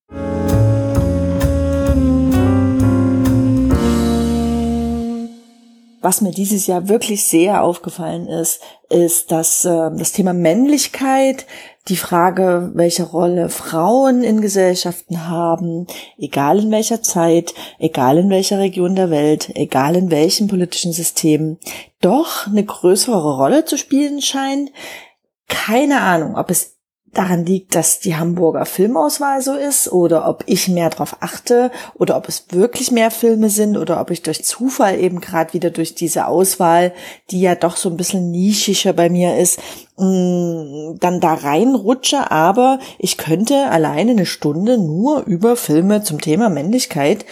Was mir dieses Jahr wirklich sehr aufgefallen ist, ist, dass äh, das Thema Männlichkeit, die Frage, welche Rolle Frauen in Gesellschaften haben, egal in welcher Zeit, egal in welcher Region der Welt, egal in welchem politischen System, doch eine größere Rolle zu spielen scheint. Keine Ahnung, ob es daran liegt, dass die Hamburger Filmauswahl so ist oder ob ich mehr darauf achte oder ob es wirklich mehr Filme sind oder ob ich durch Zufall eben gerade wieder durch diese Auswahl, die ja doch so ein bisschen nischiger bei mir ist, mm, dann da reinrutsche, aber ich könnte alleine eine Stunde nur über Filme zum Thema Männlichkeit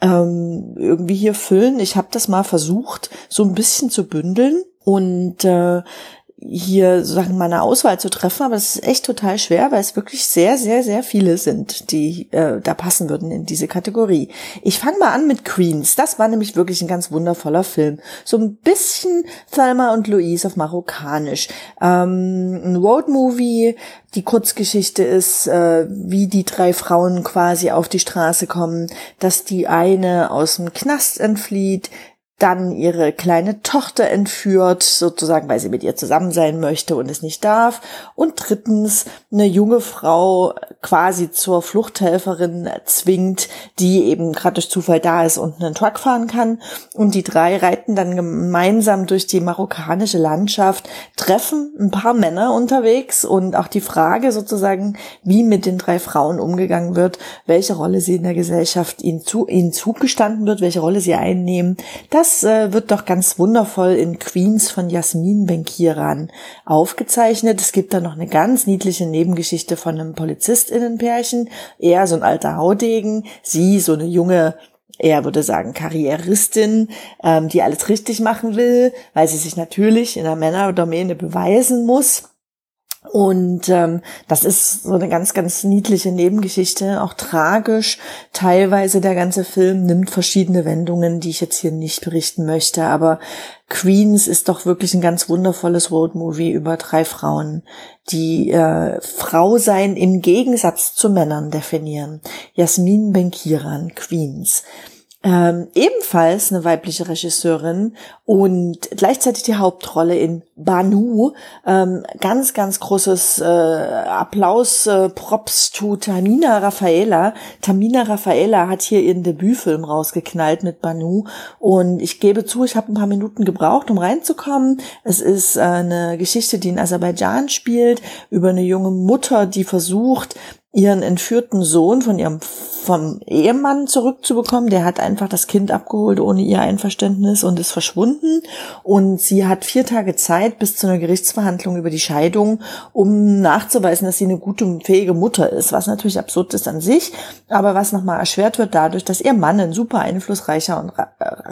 ähm, irgendwie hier füllen. Ich habe das mal versucht, so ein bisschen zu bündeln und äh, hier sozusagen mal eine Auswahl zu treffen, aber es ist echt total schwer, weil es wirklich sehr, sehr, sehr viele sind, die äh, da passen würden in diese Kategorie. Ich fange mal an mit Queens. Das war nämlich wirklich ein ganz wundervoller Film. So ein bisschen Thelma und Louise auf Marokkanisch. Ähm, ein Roadmovie. Die Kurzgeschichte ist, äh, wie die drei Frauen quasi auf die Straße kommen, dass die eine aus dem Knast entflieht, dann ihre kleine Tochter entführt, sozusagen, weil sie mit ihr zusammen sein möchte und es nicht darf. Und drittens eine junge Frau quasi zur Fluchthelferin zwingt, die eben gerade durch Zufall da ist und einen Truck fahren kann. Und die drei reiten dann gemeinsam durch die marokkanische Landschaft, treffen ein paar Männer unterwegs und auch die Frage sozusagen, wie mit den drei Frauen umgegangen wird, welche Rolle sie in der Gesellschaft ihnen, zu, ihnen zugestanden wird, welche Rolle sie einnehmen. Das das äh, wird doch ganz wundervoll in Queens von Jasmin Benkiran aufgezeichnet. Es gibt da noch eine ganz niedliche Nebengeschichte von einem Polizistinnenpärchen. Er so ein alter Haudegen, sie so eine junge er würde sagen Karrieristin, ähm, die alles richtig machen will, weil sie sich natürlich in der Männerdomäne beweisen muss. Und ähm, das ist so eine ganz, ganz niedliche Nebengeschichte, auch tragisch. Teilweise der ganze Film nimmt verschiedene Wendungen, die ich jetzt hier nicht berichten möchte. Aber Queens ist doch wirklich ein ganz wundervolles Roadmovie über drei Frauen, die äh, Frau sein im Gegensatz zu Männern definieren. Jasmin Benkiran, Queens ähm, ebenfalls eine weibliche Regisseurin und gleichzeitig die Hauptrolle in Banu. Ähm, ganz, ganz großes äh, Applaus, äh, Props to Tamina Raffaela. Tamina Raffaela hat hier ihren Debütfilm rausgeknallt mit Banu und ich gebe zu, ich habe ein paar Minuten gebraucht, um reinzukommen. Es ist äh, eine Geschichte, die in Aserbaidschan spielt, über eine junge Mutter, die versucht, ihren entführten Sohn von ihrem vom Ehemann zurückzubekommen. Der hat einfach das Kind abgeholt ohne ihr Einverständnis und ist verschwunden. Und sie hat vier Tage Zeit bis zu einer Gerichtsverhandlung über die Scheidung, um nachzuweisen, dass sie eine gute und fähige Mutter ist, was natürlich absurd ist an sich, aber was nochmal erschwert wird dadurch, dass ihr Mann ein super einflussreicher und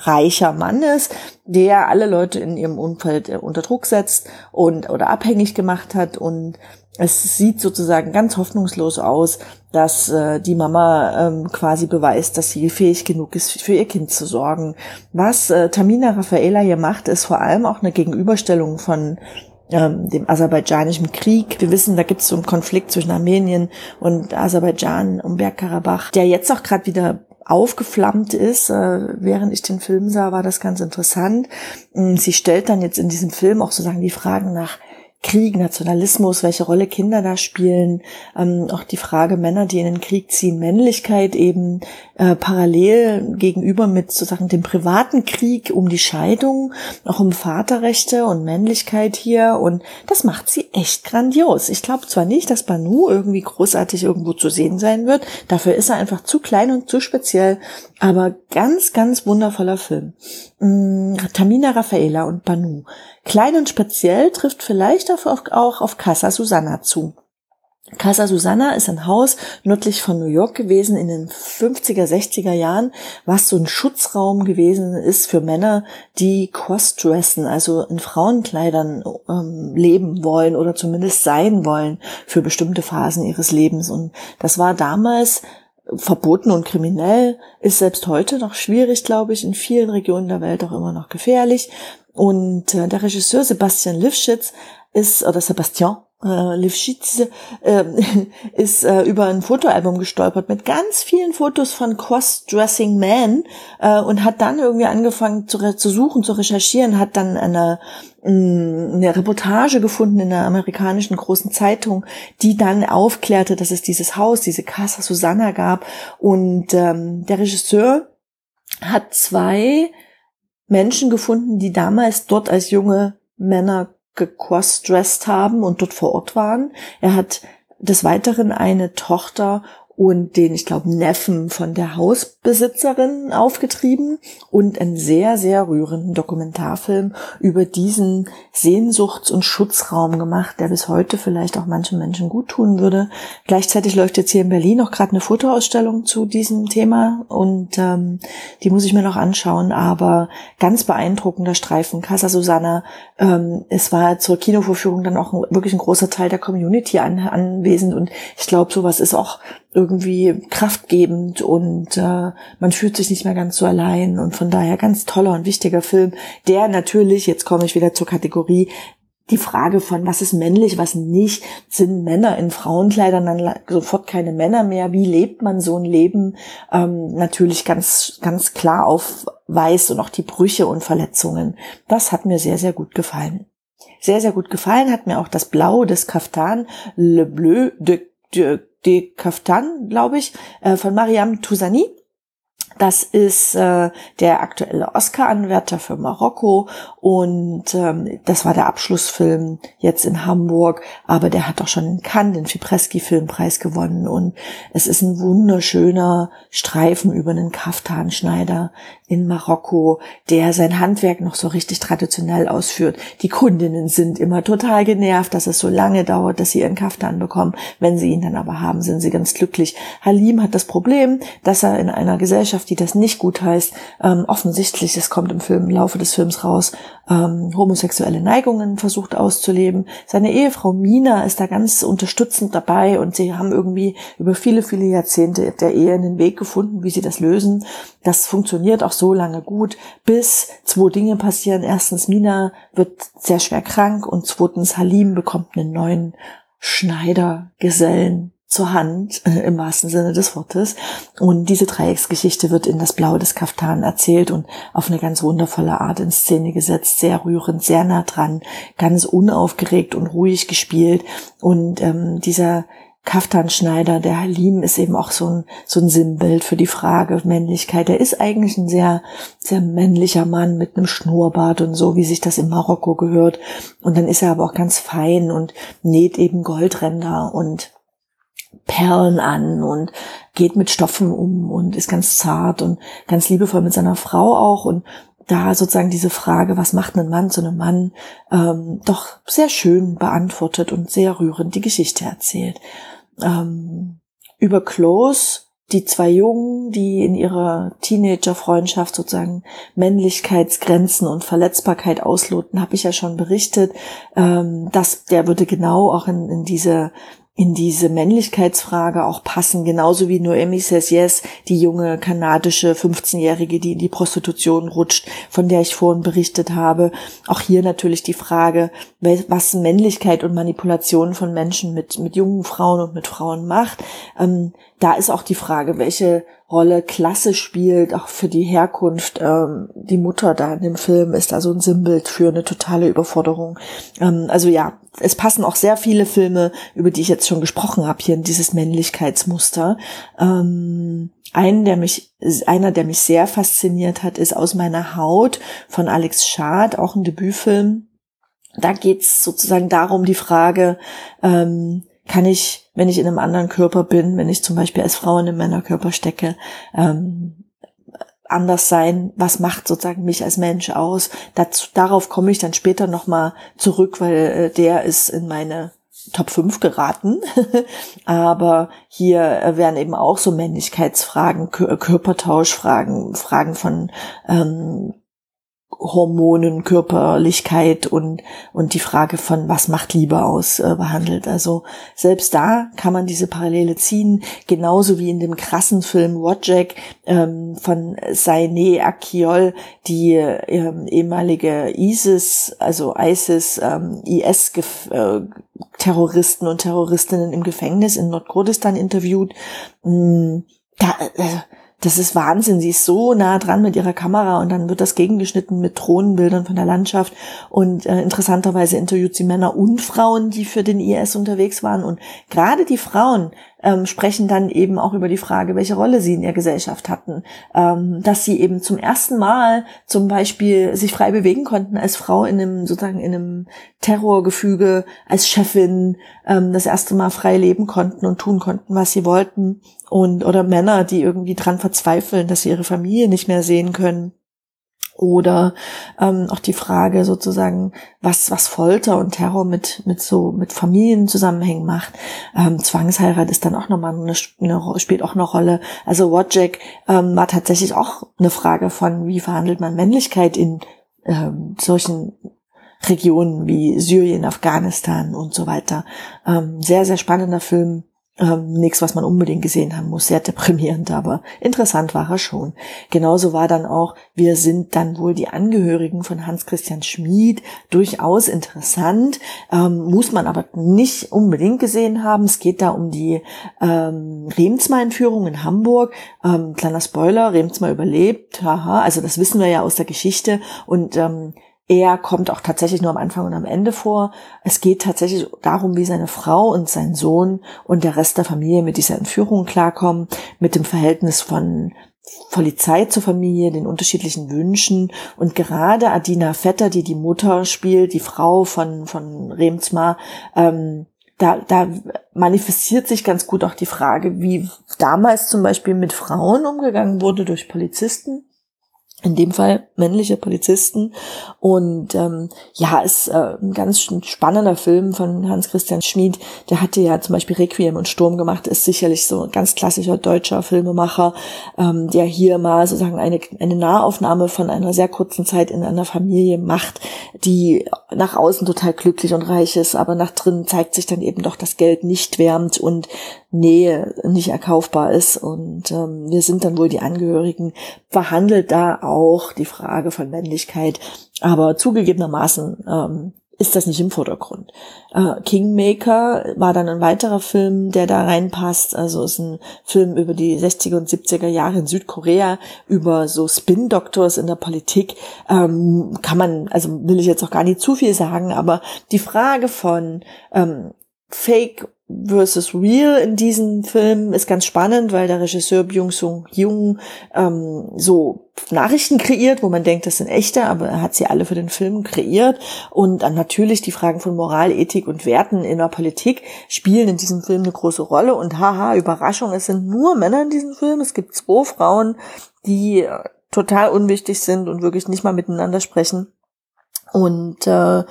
reicher Mann ist, der alle Leute in ihrem Umfeld unter Druck setzt und oder abhängig gemacht hat und es sieht sozusagen ganz hoffnungslos aus, dass äh, die Mama ähm, quasi beweist, dass sie fähig genug ist, für ihr Kind zu sorgen. Was äh, Tamina Raffaela hier macht, ist vor allem auch eine Gegenüberstellung von ähm, dem aserbaidschanischen Krieg. Wir wissen, da gibt es so einen Konflikt zwischen Armenien und Aserbaidschan um Bergkarabach, der jetzt auch gerade wieder aufgeflammt ist. Äh, während ich den Film sah, war das ganz interessant. Mm, sie stellt dann jetzt in diesem Film auch sozusagen die Fragen nach Krieg, Nationalismus, welche Rolle Kinder da spielen, ähm, auch die Frage Männer, die in den Krieg ziehen, Männlichkeit eben äh, parallel gegenüber mit sozusagen dem privaten Krieg um die Scheidung, auch um Vaterrechte und Männlichkeit hier und das macht sie echt grandios. Ich glaube zwar nicht, dass Banu irgendwie großartig irgendwo zu sehen sein wird, dafür ist er einfach zu klein und zu speziell, aber ganz, ganz wundervoller Film. Mm, Tamina Raffaela und Banu. Klein und speziell trifft vielleicht auch auf Casa Susanna zu. Casa Susanna ist ein Haus nördlich von New York gewesen in den 50er, 60er Jahren, was so ein Schutzraum gewesen ist für Männer, die crossdressen, also in Frauenkleidern ähm, leben wollen oder zumindest sein wollen für bestimmte Phasen ihres Lebens. Und das war damals verboten und kriminell, ist selbst heute noch schwierig, glaube ich, in vielen Regionen der Welt auch immer noch gefährlich. Und äh, der Regisseur Sebastian Lifschitz ist, oder Sebastian äh, Lifschitz äh, <laughs> ist äh, über ein Fotoalbum gestolpert mit ganz vielen Fotos von Cross-Dressing Men äh, und hat dann irgendwie angefangen zu, zu suchen, zu recherchieren, hat dann eine mm, eine Reportage gefunden in einer amerikanischen großen Zeitung, die dann aufklärte, dass es dieses Haus, diese Casa Susanna gab. Und ähm, der Regisseur hat zwei Menschen gefunden, die damals dort als junge Männer gecrossdressed haben und dort vor Ort waren. Er hat des Weiteren eine Tochter und den, ich glaube, Neffen von der Hausbesitzerin aufgetrieben und einen sehr, sehr rührenden Dokumentarfilm über diesen Sehnsuchts- und Schutzraum gemacht, der bis heute vielleicht auch manchen Menschen gut tun würde. Gleichzeitig läuft jetzt hier in Berlin auch gerade eine Fotoausstellung zu diesem Thema und ähm, die muss ich mir noch anschauen, aber ganz beeindruckender Streifen. Casa Susanna, ähm, es war zur Kinovorführung dann auch wirklich ein großer Teil der Community an, anwesend und ich glaube, sowas ist auch irgendwie kraftgebend und äh, man fühlt sich nicht mehr ganz so allein und von daher ganz toller und wichtiger Film, der natürlich, jetzt komme ich wieder zur Kategorie, die Frage von was ist männlich, was nicht, sind Männer in Frauenkleidern dann sofort keine Männer mehr, wie lebt man so ein Leben, ähm, natürlich ganz, ganz klar aufweist und auch die Brüche und Verletzungen. Das hat mir sehr, sehr gut gefallen. Sehr, sehr gut gefallen hat mir auch das Blau des Kaftan, Le Bleu de, de de Kaftan, glaube ich, äh, von Mariam Tousani. Das ist äh, der aktuelle Oscar-Anwärter für Marokko und ähm, das war der Abschlussfilm jetzt in Hamburg, aber der hat auch schon in Cannes den Fipreschi-Filmpreis gewonnen und es ist ein wunderschöner Streifen über einen Kaftanschneider in Marokko, der sein Handwerk noch so richtig traditionell ausführt. Die Kundinnen sind immer total genervt, dass es so lange dauert, dass sie ihren Kaftan bekommen. Wenn sie ihn dann aber haben, sind sie ganz glücklich. Halim hat das Problem, dass er in einer Gesellschaft, die das nicht gut heißt, ähm, offensichtlich, es kommt im Film, im Laufe des Films raus, ähm, homosexuelle Neigungen versucht auszuleben. Seine Ehefrau Mina ist da ganz unterstützend dabei und sie haben irgendwie über viele, viele Jahrzehnte der Ehe einen Weg gefunden, wie sie das lösen. Das funktioniert auch so lange gut, bis zwei Dinge passieren. Erstens, Mina wird sehr schwer krank und zweitens, Halim bekommt einen neuen Schneider, Gesellen, zur Hand, äh, im wahrsten Sinne des Wortes. Und diese Dreiecksgeschichte wird in das Blau des Kaftan erzählt und auf eine ganz wundervolle Art in Szene gesetzt, sehr rührend, sehr nah dran, ganz unaufgeregt und ruhig gespielt. Und ähm, dieser Kaftanschneider, der Halim, ist eben auch so ein, so ein Sinnbild für die Frage Männlichkeit. Er ist eigentlich ein sehr, sehr männlicher Mann mit einem Schnurrbart und so, wie sich das in Marokko gehört. Und dann ist er aber auch ganz fein und näht eben Goldränder und Perlen an und geht mit Stoffen um und ist ganz zart und ganz liebevoll mit seiner Frau auch und da sozusagen diese Frage, was macht ein Mann zu einem Mann, ähm, doch sehr schön beantwortet und sehr rührend die Geschichte erzählt. Ähm, über Close die zwei Jungen, die in ihrer Teenager-Freundschaft sozusagen Männlichkeitsgrenzen und Verletzbarkeit ausloten, habe ich ja schon berichtet. Ähm, dass der würde genau auch in, in diese in diese Männlichkeitsfrage auch passen, genauso wie Noemi Says Yes, die junge kanadische 15-Jährige, die in die Prostitution rutscht, von der ich vorhin berichtet habe. Auch hier natürlich die Frage, was Männlichkeit und Manipulation von Menschen mit, mit jungen Frauen und mit Frauen macht. Ähm, da ist auch die Frage, welche Rolle Klasse spielt, auch für die Herkunft. Ähm, die Mutter da in dem Film ist da so ein Sinnbild für eine totale Überforderung. Ähm, also ja, es passen auch sehr viele Filme, über die ich jetzt schon gesprochen habe, hier in dieses Männlichkeitsmuster. Ähm, einen, der mich, einer, der mich sehr fasziniert hat, ist Aus meiner Haut von Alex Schad, auch ein Debütfilm. Da geht's sozusagen darum, die Frage, ähm, kann ich, wenn ich in einem anderen Körper bin, wenn ich zum Beispiel als Frau in einem Männerkörper stecke, ähm, anders sein, was macht sozusagen mich als Mensch aus. Dazu, darauf komme ich dann später nochmal zurück, weil äh, der ist in meine Top 5 geraten. <laughs> Aber hier werden eben auch so Männlichkeitsfragen, Körpertauschfragen, Fragen von ähm, Hormonen, Körperlichkeit und, und die Frage von, was macht Liebe aus, äh, behandelt. Also selbst da kann man diese Parallele ziehen, genauso wie in dem krassen Film Wojak ähm, von Saine Akiol, die ähm, ehemalige ISIS, also ISIS, ähm, IS-Terroristen äh, und Terroristinnen im Gefängnis in Nordkurdistan interviewt. Mm, da, äh, das ist Wahnsinn. Sie ist so nah dran mit ihrer Kamera und dann wird das gegengeschnitten mit Drohnenbildern von der Landschaft. Und äh, interessanterweise interviewt sie Männer und Frauen, die für den IS unterwegs waren. Und gerade die Frauen ähm, sprechen dann eben auch über die Frage, welche Rolle sie in der Gesellschaft hatten. Ähm, dass sie eben zum ersten Mal zum Beispiel sich frei bewegen konnten als Frau in einem sozusagen in einem Terrorgefüge, als Chefin ähm, das erste Mal frei leben konnten und tun konnten, was sie wollten. Und oder Männer, die irgendwie dran verzweifeln, dass sie ihre Familie nicht mehr sehen können oder ähm, auch die Frage sozusagen, was was Folter und Terror mit mit so mit Familienzusammenhängen macht. Ähm, Zwangsheirat ist dann auch nochmal eine, eine spielt auch eine Rolle. Also Wojak ähm, war tatsächlich auch eine Frage von, wie verhandelt man Männlichkeit in ähm, solchen Regionen wie Syrien, Afghanistan und so weiter. Ähm, sehr sehr spannender Film ähm, nichts, was man unbedingt gesehen haben muss, sehr deprimierend, aber interessant war er schon. Genauso war dann auch, wir sind dann wohl die Angehörigen von Hans-Christian Schmid, durchaus interessant, ähm, muss man aber nicht unbedingt gesehen haben. Es geht da um die ähm, Remsmar-Entführung in Hamburg. Ähm, kleiner Spoiler, Remsmar überlebt, haha, also das wissen wir ja aus der Geschichte und ähm, er kommt auch tatsächlich nur am Anfang und am Ende vor. Es geht tatsächlich darum, wie seine Frau und sein Sohn und der Rest der Familie mit dieser Entführung klarkommen, mit dem Verhältnis von Polizei zur Familie, den unterschiedlichen Wünschen und gerade Adina Vetter, die die Mutter spielt, die Frau von von Remsmar, ähm, da, da manifestiert sich ganz gut auch die Frage, wie damals zum Beispiel mit Frauen umgegangen wurde durch Polizisten in dem Fall männliche Polizisten. Und ähm, ja, ist äh, ein ganz spannender Film von Hans-Christian Schmid. Der hatte ja zum Beispiel Requiem und Sturm gemacht, ist sicherlich so ein ganz klassischer deutscher Filmemacher, ähm, der hier mal sozusagen eine, eine Nahaufnahme von einer sehr kurzen Zeit in einer Familie macht, die nach außen total glücklich und reich ist, aber nach drinnen zeigt sich dann eben doch, dass Geld nicht wärmt und Nähe nicht erkaufbar ist. Und ähm, wir sind dann wohl die Angehörigen, verhandelt da auch die Frage von Männlichkeit. Aber zugegebenermaßen ähm, ist das nicht im Vordergrund. Äh, Kingmaker war dann ein weiterer Film, der da reinpasst. Also ist ein Film über die 60er und 70er Jahre in Südkorea, über so Spin-Doctors in der Politik. Ähm, kann man, also will ich jetzt auch gar nicht zu viel sagen, aber die Frage von ähm, Fake versus Real in diesem Film ist ganz spannend, weil der Regisseur Byung-Sung Jung ähm, so Nachrichten kreiert, wo man denkt, das sind echte, aber er hat sie alle für den Film kreiert. Und dann natürlich die Fragen von Moral, Ethik und Werten in der Politik spielen in diesem Film eine große Rolle. Und haha, Überraschung, es sind nur Männer in diesem Film. Es gibt zwei Frauen, die äh, total unwichtig sind und wirklich nicht mal miteinander sprechen. Und äh,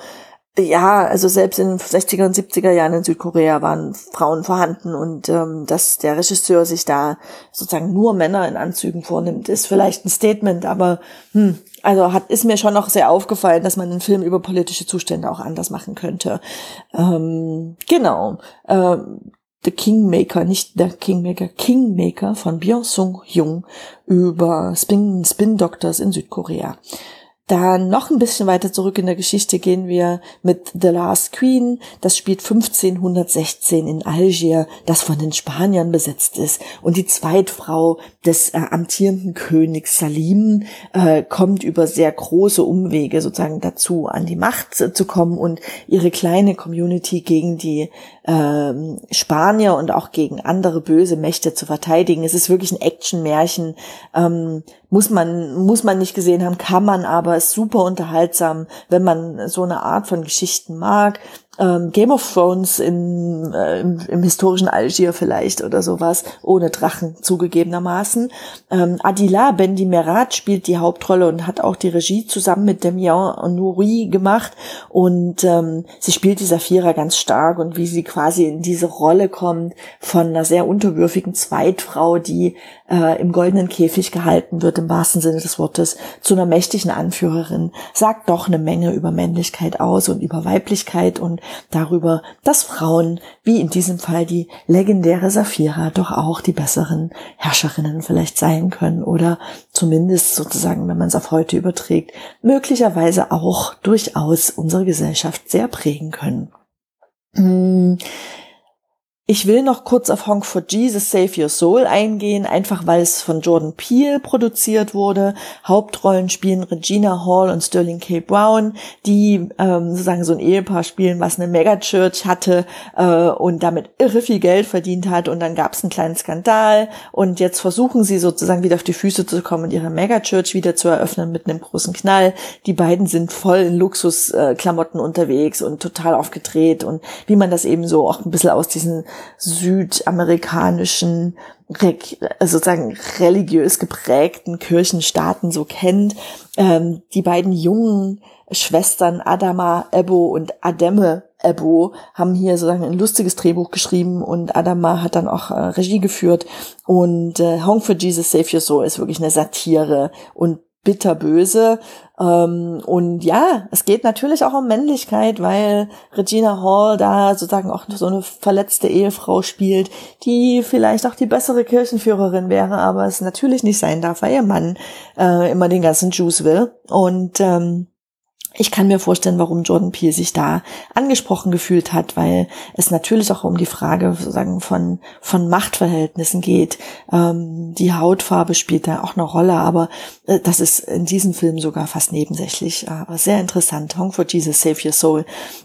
ja, also selbst in den 60er und 70er Jahren in Südkorea waren Frauen vorhanden und ähm, dass der Regisseur sich da sozusagen nur Männer in Anzügen vornimmt, ist vielleicht ein Statement, aber hm, also hat ist mir schon noch sehr aufgefallen, dass man einen Film über politische Zustände auch anders machen könnte. Ähm, genau. Ähm, The Kingmaker, nicht der Kingmaker, Kingmaker von Byung Sung Jung über Spin, Spin Doctors in Südkorea. Dann noch ein bisschen weiter zurück in der Geschichte gehen wir mit The Last Queen. Das spielt 1516 in Algier, das von den Spaniern besetzt ist. Und die Zweitfrau des äh, amtierenden Königs Salim äh, kommt über sehr große Umwege sozusagen dazu, an die Macht zu kommen und ihre kleine Community gegen die äh, Spanier und auch gegen andere böse Mächte zu verteidigen. Es ist wirklich ein Action-Märchen. Ähm, muss man, muss man nicht gesehen haben, kann man aber, ist super unterhaltsam, wenn man so eine Art von Geschichten mag ähm, Game of Thrones in, äh, im, im, historischen Algier vielleicht oder sowas, ohne Drachen zugegebenermaßen. Ähm, Adila Bendi Merat spielt die Hauptrolle und hat auch die Regie zusammen mit Demian Nouri gemacht und ähm, sie spielt die Saphira ganz stark und wie sie quasi in diese Rolle kommt von einer sehr unterwürfigen Zweitfrau, die äh, im goldenen Käfig gehalten wird, im wahrsten Sinne des Wortes, zu einer mächtigen Anführerin, sagt doch eine Menge über Männlichkeit aus und über Weiblichkeit und darüber, dass Frauen, wie in diesem Fall die legendäre Saphira, doch auch die besseren Herrscherinnen vielleicht sein können oder zumindest sozusagen, wenn man es auf heute überträgt, möglicherweise auch durchaus unsere Gesellschaft sehr prägen können. Ich will noch kurz auf Honk for Jesus Save Your Soul eingehen, einfach weil es von Jordan Peele produziert wurde. Hauptrollen spielen Regina Hall und Sterling K. Brown, die ähm, sozusagen so ein Ehepaar spielen, was eine Megachurch hatte äh, und damit irre viel Geld verdient hat. Und dann gab es einen kleinen Skandal und jetzt versuchen sie sozusagen wieder auf die Füße zu kommen und ihre Megachurch wieder zu eröffnen mit einem großen Knall. Die beiden sind voll in Luxusklamotten äh, unterwegs und total aufgedreht und wie man das eben so auch ein bisschen aus diesen südamerikanischen, sozusagen religiös geprägten Kirchenstaaten so kennt. Ähm, die beiden jungen Schwestern Adama Ebo und Ademe Ebo haben hier sozusagen ein lustiges Drehbuch geschrieben und Adama hat dann auch äh, Regie geführt und äh, Home for Jesus Save Your Soul ist wirklich eine Satire und bitterböse. Ähm, und ja, es geht natürlich auch um Männlichkeit, weil Regina Hall da sozusagen auch so eine verletzte Ehefrau spielt, die vielleicht auch die bessere Kirchenführerin wäre, aber es natürlich nicht sein darf, weil ihr Mann äh, immer den ganzen Juice will. Und ähm, ich kann mir vorstellen, warum Jordan Peele sich da angesprochen gefühlt hat, weil es natürlich auch um die Frage sozusagen von, von Machtverhältnissen geht. Ähm, die Hautfarbe spielt da auch eine Rolle, aber äh, das ist in diesem Film sogar fast nebensächlich. Aber sehr interessant. Hong for Jesus, Save Your Soul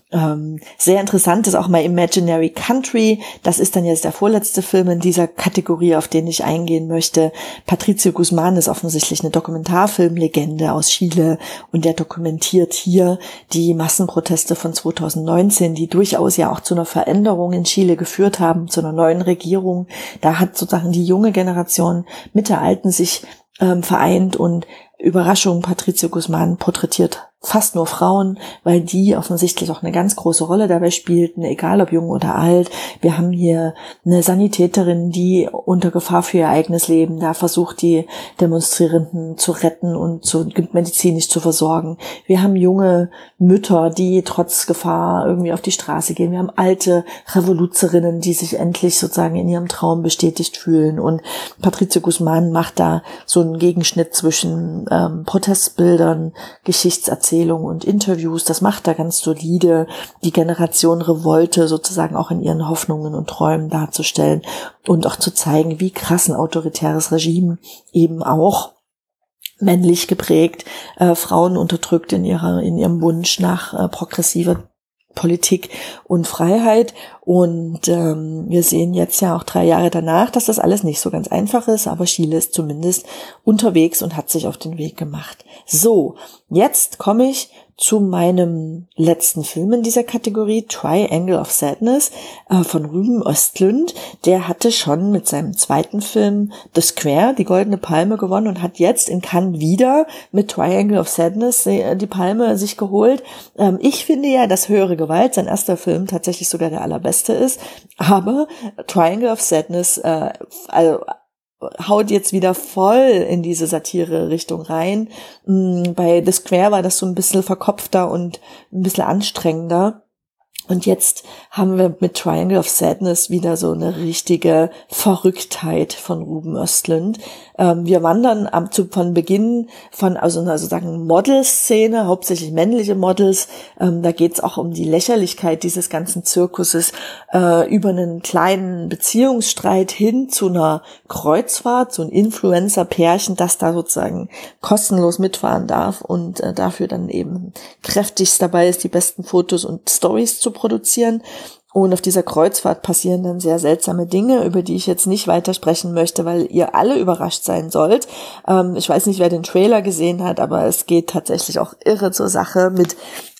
ähm, sehr interessant ist auch mal Imaginary Country. Das ist dann jetzt der vorletzte Film in dieser Kategorie, auf den ich eingehen möchte. Patricio Guzman ist offensichtlich eine Dokumentarfilmlegende aus Chile und der dokumentiert hier die Massenproteste von 2019, die durchaus ja auch zu einer Veränderung in Chile geführt haben, zu einer neuen Regierung. Da hat sozusagen die junge Generation mit der alten sich ähm, vereint und Überraschung, Patricio Guzman porträtiert fast nur Frauen, weil die offensichtlich auch eine ganz große Rolle dabei spielten, egal ob jung oder alt. Wir haben hier eine Sanitäterin, die unter Gefahr für ihr eigenes Leben da versucht, die Demonstrierenden zu retten und zu, medizinisch zu versorgen. Wir haben junge Mütter, die trotz Gefahr irgendwie auf die Straße gehen. Wir haben alte Revoluzerinnen, die sich endlich sozusagen in ihrem Traum bestätigt fühlen. Und Patricia Guzman macht da so einen Gegenschnitt zwischen ähm, Protestbildern, Geschichtserzählungen Erzählungen und Interviews. Das macht er ganz solide, die Generation Revolte sozusagen auch in ihren Hoffnungen und Träumen darzustellen und auch zu zeigen, wie krass ein autoritäres Regime eben auch männlich geprägt, äh, Frauen unterdrückt in ihrer, in ihrem Wunsch nach äh, progressiver Politik und Freiheit. Und ähm, wir sehen jetzt ja auch drei Jahre danach, dass das alles nicht so ganz einfach ist, aber Chile ist zumindest unterwegs und hat sich auf den Weg gemacht. So, jetzt komme ich zu meinem letzten Film in dieser Kategorie, Triangle of Sadness äh, von Ruben Östlund. Der hatte schon mit seinem zweiten Film The Square die Goldene Palme gewonnen und hat jetzt in Cannes wieder mit Triangle of Sadness äh, die Palme sich geholt. Ähm, ich finde ja, dass Höhere Gewalt, sein erster Film, tatsächlich sogar der allerbeste ist. Aber Triangle of Sadness, äh, also haut jetzt wieder voll in diese Satire-Richtung rein. Mm, bei The Square war das so ein bisschen verkopfter und ein bisschen anstrengender. Und jetzt haben wir mit Triangle of Sadness wieder so eine richtige Verrücktheit von Ruben Östlund. Ähm, wir wandern am, zu, von Beginn von also einer sozusagen Modelszene, hauptsächlich männliche Models. Ähm, da geht's auch um die Lächerlichkeit dieses ganzen Zirkuses äh, über einen kleinen Beziehungsstreit hin zu einer Kreuzfahrt, so ein Influencer-Pärchen, das da sozusagen kostenlos mitfahren darf und äh, dafür dann eben kräftigst dabei ist, die besten Fotos und Stories zu produzieren. Und auf dieser Kreuzfahrt passieren dann sehr seltsame Dinge, über die ich jetzt nicht weiter sprechen möchte, weil ihr alle überrascht sein sollt. Ähm, ich weiß nicht, wer den Trailer gesehen hat, aber es geht tatsächlich auch irre zur Sache mit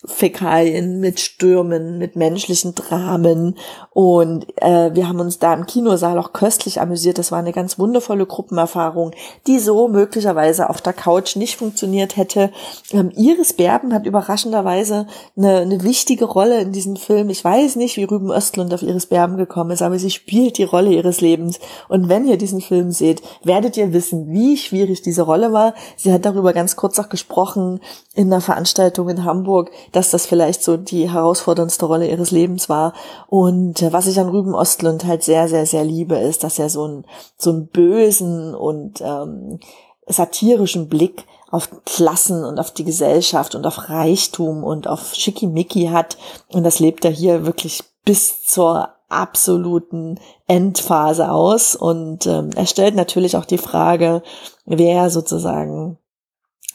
Fäkalien, mit Stürmen, mit menschlichen Dramen. Und äh, wir haben uns da im Kinosaal auch köstlich amüsiert. Das war eine ganz wundervolle Gruppenerfahrung, die so möglicherweise auf der Couch nicht funktioniert hätte. Ähm, Iris Berben hat überraschenderweise eine, eine wichtige Rolle in diesem Film. Ich weiß nicht, wie Rüben Östlund auf Iris Berben gekommen ist, aber sie spielt die Rolle ihres Lebens. Und wenn ihr diesen Film seht, werdet ihr wissen, wie schwierig diese Rolle war. Sie hat darüber ganz kurz auch gesprochen in einer Veranstaltung in Hamburg dass das vielleicht so die herausforderndste Rolle ihres Lebens war. Und äh, was ich an Rüben Ostlund halt sehr, sehr, sehr liebe, ist, dass er so einen, so einen bösen und ähm, satirischen Blick auf Klassen und auf die Gesellschaft und auf Reichtum und auf Schickimicki hat. Und das lebt er hier wirklich bis zur absoluten Endphase aus. Und ähm, er stellt natürlich auch die Frage, wer sozusagen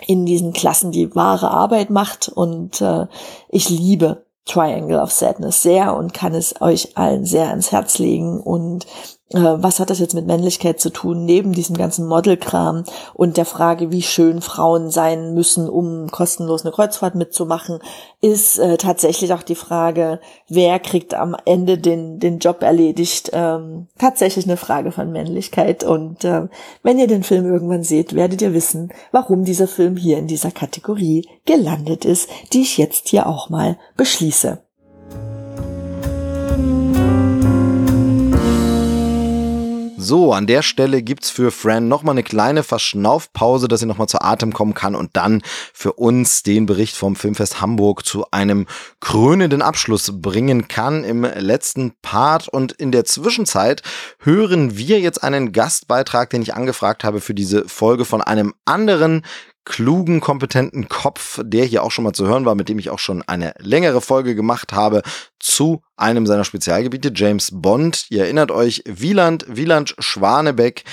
in diesen Klassen die wahre Arbeit macht. Und äh, ich liebe Triangle of Sadness sehr und kann es euch allen sehr ans Herz legen. Und was hat das jetzt mit Männlichkeit zu tun, neben diesem ganzen Modelkram und der Frage, wie schön Frauen sein müssen, um kostenlos eine Kreuzfahrt mitzumachen, ist äh, tatsächlich auch die Frage, wer kriegt am Ende den, den Job erledigt, ähm, tatsächlich eine Frage von Männlichkeit. Und äh, wenn ihr den Film irgendwann seht, werdet ihr wissen, warum dieser Film hier in dieser Kategorie gelandet ist, die ich jetzt hier auch mal beschließe. So, an der Stelle gibt's für Fran nochmal eine kleine Verschnaufpause, dass sie nochmal zu Atem kommen kann und dann für uns den Bericht vom Filmfest Hamburg zu einem krönenden Abschluss bringen kann im letzten Part. Und in der Zwischenzeit hören wir jetzt einen Gastbeitrag, den ich angefragt habe für diese Folge von einem anderen klugen, kompetenten Kopf, der hier auch schon mal zu hören war, mit dem ich auch schon eine längere Folge gemacht habe zu einem seiner Spezialgebiete, James Bond. Ihr erinnert euch, Wieland, Wieland Schwanebeck,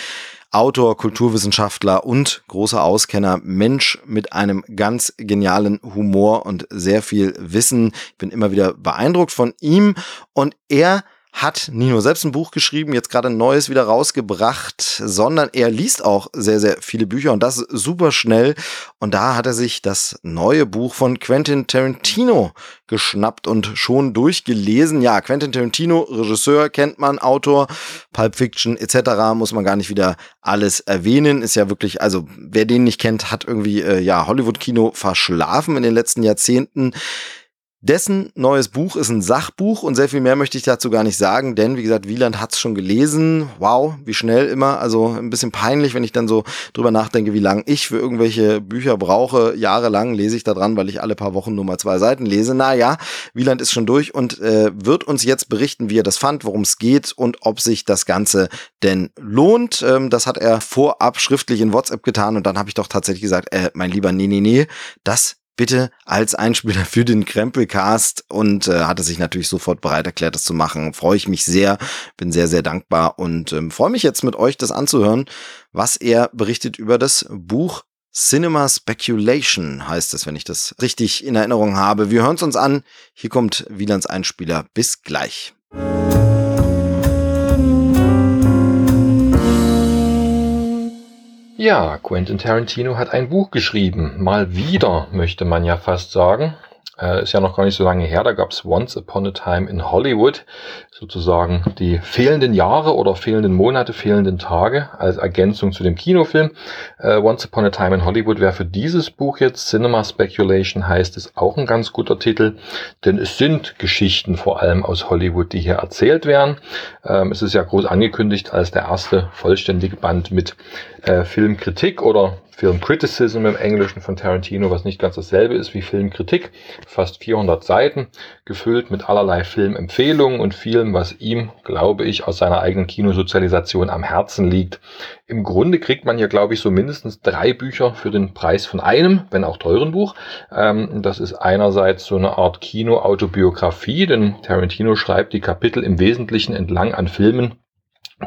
Autor, Kulturwissenschaftler und großer Auskenner, Mensch mit einem ganz genialen Humor und sehr viel Wissen. Ich bin immer wieder beeindruckt von ihm und er hat nicht nur selbst ein Buch geschrieben, jetzt gerade ein neues wieder rausgebracht, sondern er liest auch sehr, sehr viele Bücher und das super schnell. Und da hat er sich das neue Buch von Quentin Tarantino geschnappt und schon durchgelesen. Ja, Quentin Tarantino, Regisseur, kennt man, Autor, Pulp Fiction etc. muss man gar nicht wieder alles erwähnen. Ist ja wirklich, also wer den nicht kennt, hat irgendwie äh, ja Hollywood-Kino verschlafen in den letzten Jahrzehnten. Dessen neues Buch ist ein Sachbuch und sehr viel mehr möchte ich dazu gar nicht sagen, denn wie gesagt, Wieland hat es schon gelesen. Wow, wie schnell immer. Also ein bisschen peinlich, wenn ich dann so drüber nachdenke, wie lange ich für irgendwelche Bücher brauche. Jahrelang lese ich da dran, weil ich alle paar Wochen nur mal zwei Seiten lese. Naja, Wieland ist schon durch und äh, wird uns jetzt berichten, wie er das fand, worum es geht und ob sich das Ganze denn lohnt. Ähm, das hat er vorab schriftlich in WhatsApp getan und dann habe ich doch tatsächlich gesagt, äh, mein lieber, nee, nee, nee, das bitte als Einspieler für den Krempelcast und äh, hatte sich natürlich sofort bereit erklärt, das zu machen. Freue ich mich sehr, bin sehr, sehr dankbar und ähm, freue mich jetzt mit euch das anzuhören, was er berichtet über das Buch Cinema Speculation heißt es, wenn ich das richtig in Erinnerung habe. Wir hören es uns an. Hier kommt Wielands Einspieler. Bis gleich. Ja, Quentin Tarantino hat ein Buch geschrieben. Mal wieder, möchte man ja fast sagen. Äh, ist ja noch gar nicht so lange her, da gab es Once Upon a Time in Hollywood, sozusagen die fehlenden Jahre oder fehlenden Monate, fehlenden Tage als Ergänzung zu dem Kinofilm. Äh, Once Upon a Time in Hollywood wäre für dieses Buch jetzt, Cinema Speculation heißt es, auch ein ganz guter Titel, denn es sind Geschichten vor allem aus Hollywood, die hier erzählt werden. Ähm, es ist ja groß angekündigt als der erste vollständige Band mit äh, Filmkritik oder Film Criticism im Englischen von Tarantino, was nicht ganz dasselbe ist wie Filmkritik. Fast 400 Seiten, gefüllt mit allerlei Filmempfehlungen und vielem, was ihm, glaube ich, aus seiner eigenen Kinosozialisation am Herzen liegt. Im Grunde kriegt man hier, glaube ich, so mindestens drei Bücher für den Preis von einem, wenn auch teuren Buch. Ähm, das ist einerseits so eine Art Kino-Autobiografie, denn Tarantino schreibt die Kapitel im Wesentlichen entlang an Filmen,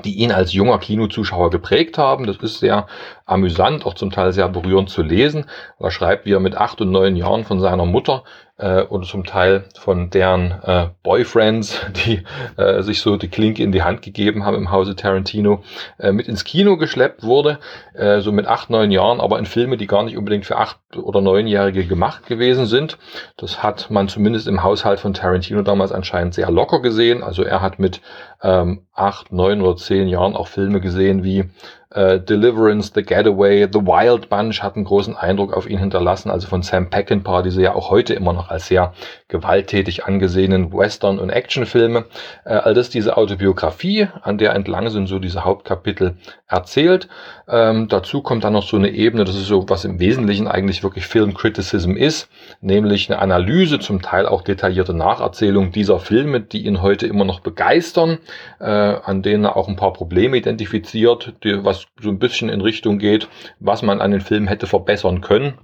die ihn als junger Kinozuschauer geprägt haben. Das ist sehr amüsant, auch zum Teil sehr berührend zu lesen. Er schreibt, wie er mit acht und neun Jahren von seiner Mutter äh, oder zum Teil von deren äh, Boyfriends, <laughs> die äh, sich so die Klinke in die Hand gegeben haben im Hause Tarantino, äh, mit ins Kino geschleppt wurde, äh, so mit acht, neun Jahren, aber in Filme, die gar nicht unbedingt für acht oder neunjährige gemacht gewesen sind. Das hat man zumindest im Haushalt von Tarantino damals anscheinend sehr locker gesehen. Also er hat mit ähm, acht, neun oder zehn Jahren auch Filme gesehen wie äh, Deliverance, The Getaway, The Wild Bunch hat einen großen Eindruck auf ihn hinterlassen, also von Sam Peckinpah, diese ja auch heute immer noch als sehr gewalttätig angesehenen Western- und Actionfilme. Äh, all das diese Autobiografie, an der entlang sind so diese Hauptkapitel erzählt. Ähm, dazu kommt dann noch so eine Ebene, das ist so, was im Wesentlichen eigentlich wirklich Film Criticism ist, nämlich eine Analyse, zum Teil auch detaillierte Nacherzählung dieser Filme, die ihn heute immer noch begeistern, äh, an denen er auch ein paar Probleme identifiziert, die, was so ein bisschen in Richtung geht, was man an den Filmen hätte verbessern können.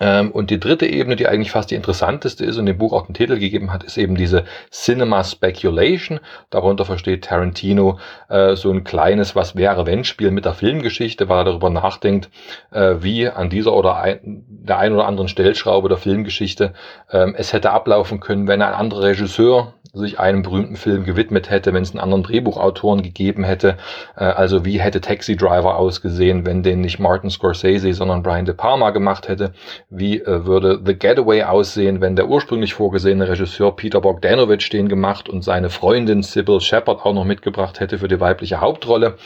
Ähm, und die dritte Ebene, die eigentlich fast die interessanteste ist und dem Buch auch den Titel gegeben hat, ist eben diese Cinema Speculation. Darunter versteht Tarantino äh, so ein kleines Was wäre wenn Spiel mit der Filmgeschichte, weil er darüber nachdenkt, äh, wie an dieser oder ein, der ein oder anderen Stellschraube der Filmgeschichte äh, es hätte ablaufen können, wenn ein anderer Regisseur sich einem berühmten Film gewidmet hätte, wenn es einen anderen Drehbuchautoren gegeben hätte. Äh, also wie hätte Taxi Driver ausgesehen, wenn den nicht Martin Scorsese, sondern Brian De Palma gemacht hätte? Wie äh, würde The Getaway aussehen, wenn der ursprünglich vorgesehene Regisseur Peter Bogdanovich den gemacht und seine Freundin Sybil Shepard auch noch mitgebracht hätte für die weibliche Hauptrolle?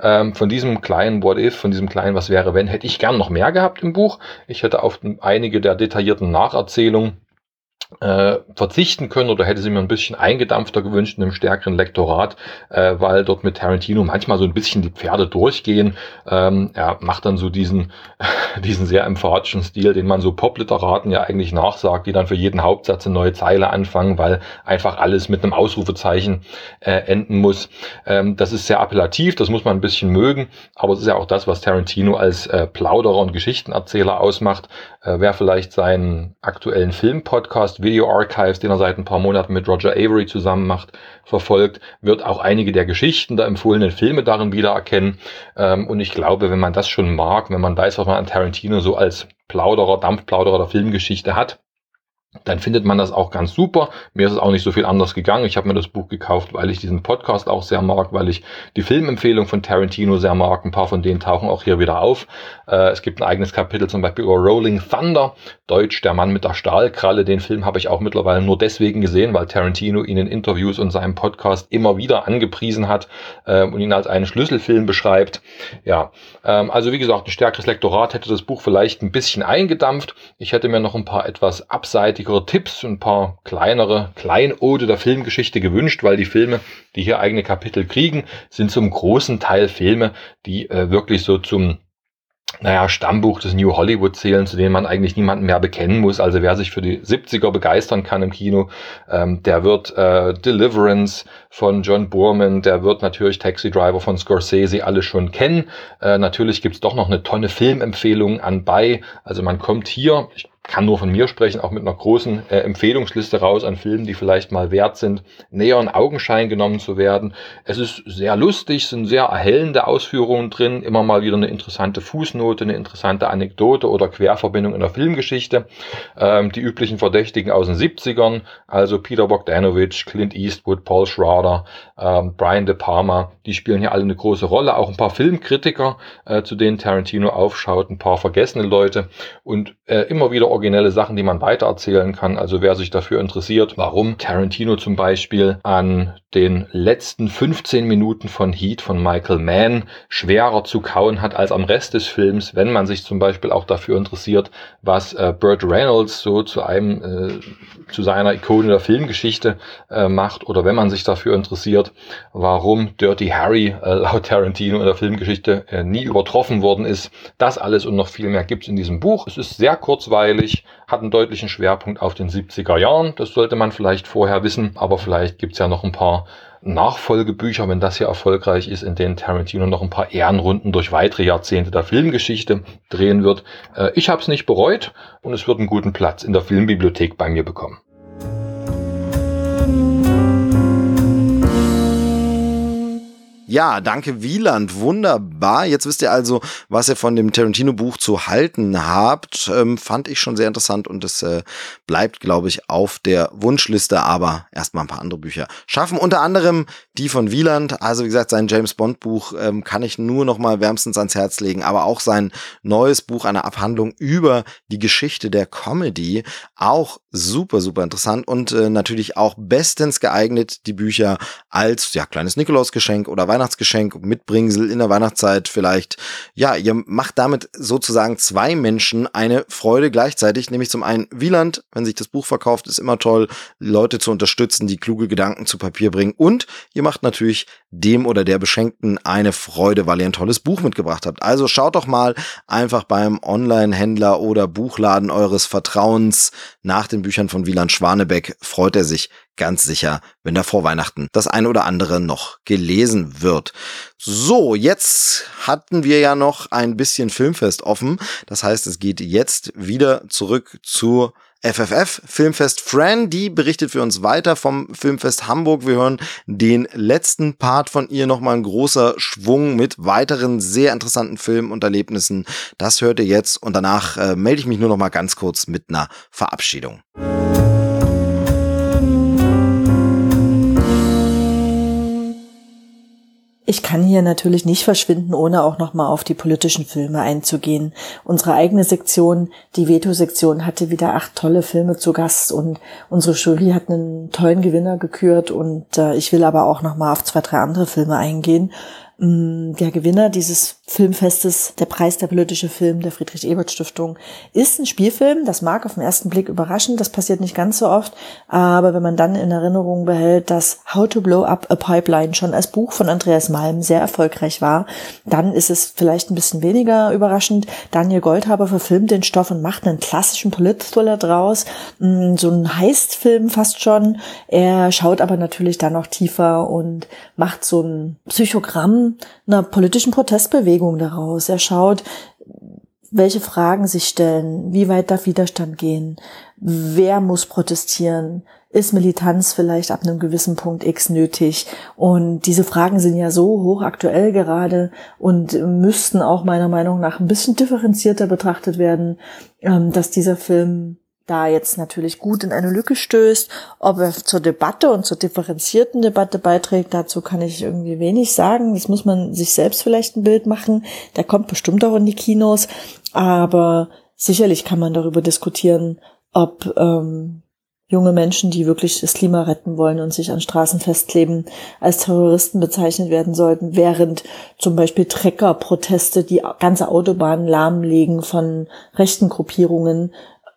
Ähm, von diesem kleinen What If, von diesem kleinen Was wäre wenn, hätte ich gern noch mehr gehabt im Buch. Ich hätte auf einige der detaillierten Nacherzählungen äh, verzichten können oder hätte sie mir ein bisschen eingedampfter gewünscht in einem stärkeren Lektorat, äh, weil dort mit Tarantino manchmal so ein bisschen die Pferde durchgehen. Ähm, er macht dann so diesen, <laughs> diesen sehr emphatischen Stil, den man so Popliteraten ja eigentlich nachsagt, die dann für jeden Hauptsatz eine neue Zeile anfangen, weil einfach alles mit einem Ausrufezeichen äh, enden muss. Ähm, das ist sehr appellativ, das muss man ein bisschen mögen, aber es ist ja auch das, was Tarantino als äh, Plauderer und Geschichtenerzähler ausmacht. Äh, wer vielleicht seinen aktuellen Film-Podcast Video Archives, den er seit ein paar Monaten mit Roger Avery zusammen macht, verfolgt, wird auch einige der Geschichten der empfohlenen Filme darin wiedererkennen. Ähm, und ich glaube, wenn man das schon mag, wenn man weiß, was man an Tarantino so als Plauderer, Dampfplauderer der Filmgeschichte hat, dann findet man das auch ganz super. Mir ist es auch nicht so viel anders gegangen. Ich habe mir das Buch gekauft, weil ich diesen Podcast auch sehr mag, weil ich die Filmempfehlung von Tarantino sehr mag. Ein paar von denen tauchen auch hier wieder auf. Äh, es gibt ein eigenes Kapitel zum Beispiel über Rolling Thunder, Deutsch, der Mann mit der Stahlkralle. Den Film habe ich auch mittlerweile nur deswegen gesehen, weil Tarantino ihn in Interviews und seinem Podcast immer wieder angepriesen hat äh, und ihn als einen Schlüsselfilm beschreibt. Ja, ähm, also wie gesagt, ein stärkeres Lektorat hätte das Buch vielleicht ein bisschen eingedampft. Ich hätte mir noch ein paar etwas abseitige wichtigere Tipps, ein paar kleinere Kleinode der Filmgeschichte gewünscht, weil die Filme, die hier eigene Kapitel kriegen, sind zum großen Teil Filme, die äh, wirklich so zum naja, Stammbuch des New Hollywood zählen, zu denen man eigentlich niemanden mehr bekennen muss. Also wer sich für die 70er begeistern kann im Kino, ähm, der wird äh, Deliverance von John Boorman, der wird natürlich Taxi Driver von Scorsese alle schon kennen. Äh, natürlich gibt's doch noch eine Tonne Filmempfehlungen anbei. Also man kommt hier, ich kann nur von mir sprechen, auch mit einer großen äh, Empfehlungsliste raus an Filmen, die vielleicht mal wert sind, näher in Augenschein genommen zu werden. Es ist sehr lustig, sind sehr erhellende Ausführungen drin, immer mal wieder eine interessante Fußnote, eine interessante Anekdote oder Querverbindung in der Filmgeschichte. Ähm, die üblichen Verdächtigen aus den 70ern, also Peter Bogdanovich, Clint Eastwood, Paul Schrader, ähm, Brian De Palma, die spielen hier alle eine große Rolle. Auch ein paar Filmkritiker, äh, zu denen Tarantino aufschaut, ein paar vergessene Leute und äh, immer wieder originelle Sachen, die man weitererzählen kann. Also wer sich dafür interessiert, warum Tarantino zum Beispiel an den letzten 15 Minuten von Heat von Michael Mann schwerer zu kauen hat als am Rest des Films, wenn man sich zum Beispiel auch dafür interessiert, was äh, Burt Reynolds so zu einem äh, zu seiner Ikone der Filmgeschichte äh, macht oder wenn man sich dafür interessiert, warum Dirty Harry äh, <laughs> laut Tarantino in der Filmgeschichte äh, nie übertroffen worden ist. Das alles und noch viel mehr gibt's in diesem Buch. Es ist sehr kurzweilig, hat einen deutlichen Schwerpunkt auf den 70er Jahren. Das sollte man vielleicht vorher wissen, aber vielleicht gibt's ja noch ein paar Nachfolgebücher, wenn das hier erfolgreich ist, in denen Tarantino noch ein paar Ehrenrunden durch weitere Jahrzehnte der Filmgeschichte drehen wird. Äh, ich habe es nicht bereut und es wird einen guten Platz in der Filmbibliothek bei mir bekommen. Ja, danke Wieland, wunderbar. Jetzt wisst ihr also, was ihr von dem Tarantino-Buch zu halten habt. Ähm, fand ich schon sehr interessant und es äh, bleibt, glaube ich, auf der Wunschliste, aber erstmal ein paar andere Bücher schaffen. Unter anderem die von Wieland. Also wie gesagt, sein James Bond-Buch ähm, kann ich nur noch mal wärmstens ans Herz legen, aber auch sein neues Buch, eine Abhandlung über die Geschichte der Comedy. Auch super, super interessant und äh, natürlich auch bestens geeignet, die Bücher als ja, kleines Nikolausgeschenk oder Weihnachtsgeschenk, Mitbringsel in der Weihnachtszeit vielleicht. Ja, ihr macht damit sozusagen zwei Menschen eine Freude gleichzeitig, nämlich zum einen Wieland, wenn sich das Buch verkauft, ist immer toll, Leute zu unterstützen, die kluge Gedanken zu Papier bringen und ihr macht natürlich dem oder der Beschenkten eine Freude, weil ihr ein tolles Buch mitgebracht habt. Also schaut doch mal einfach beim Online-Händler oder Buchladen eures Vertrauens nach den Büchern von Wieland Schwanebeck. Freut er sich ganz sicher, wenn da vor Weihnachten das eine oder andere noch gelesen wird. So, jetzt hatten wir ja noch ein bisschen Filmfest offen. Das heißt, es geht jetzt wieder zurück zur FFF Filmfest Fran, die berichtet für uns weiter vom Filmfest Hamburg. Wir hören den letzten Part von ihr nochmal ein großer Schwung mit weiteren sehr interessanten Filmen und Erlebnissen. Das hört ihr jetzt und danach äh, melde ich mich nur noch mal ganz kurz mit einer Verabschiedung. Ich kann hier natürlich nicht verschwinden, ohne auch nochmal auf die politischen Filme einzugehen. Unsere eigene Sektion, die Veto-Sektion, hatte wieder acht tolle Filme zu Gast und unsere Jury hat einen tollen Gewinner gekürt und äh, ich will aber auch nochmal auf zwei, drei andere Filme eingehen. Mm, der Gewinner dieses Filmfestes, der Preis der politische Film der Friedrich-Ebert-Stiftung, ist ein Spielfilm. Das mag auf den ersten Blick überraschen, das passiert nicht ganz so oft. Aber wenn man dann in Erinnerung behält, dass How to Blow Up a Pipeline schon als Buch von Andreas Malm sehr erfolgreich war, dann ist es vielleicht ein bisschen weniger überraschend. Daniel Goldhaber verfilmt den Stoff und macht einen klassischen Polit-Thriller draus. Mm, so ein Heist-Film fast schon. Er schaut aber natürlich dann noch tiefer und macht so ein Psychogramm einer politischen Protestbewegung daraus. Er schaut, welche Fragen sich stellen, wie weit darf Widerstand gehen, wer muss protestieren, ist Militanz vielleicht ab einem gewissen Punkt X nötig? Und diese Fragen sind ja so hochaktuell gerade und müssten auch meiner Meinung nach ein bisschen differenzierter betrachtet werden, ähm, dass dieser Film da jetzt natürlich gut in eine Lücke stößt. Ob er zur Debatte und zur differenzierten Debatte beiträgt, dazu kann ich irgendwie wenig sagen. Das muss man sich selbst vielleicht ein Bild machen. Der kommt bestimmt auch in die Kinos. Aber sicherlich kann man darüber diskutieren, ob ähm, junge Menschen, die wirklich das Klima retten wollen und sich an Straßen festkleben, als Terroristen bezeichnet werden sollten, während zum Beispiel Trecker-Proteste die ganze Autobahn lahmlegen von rechten Gruppierungen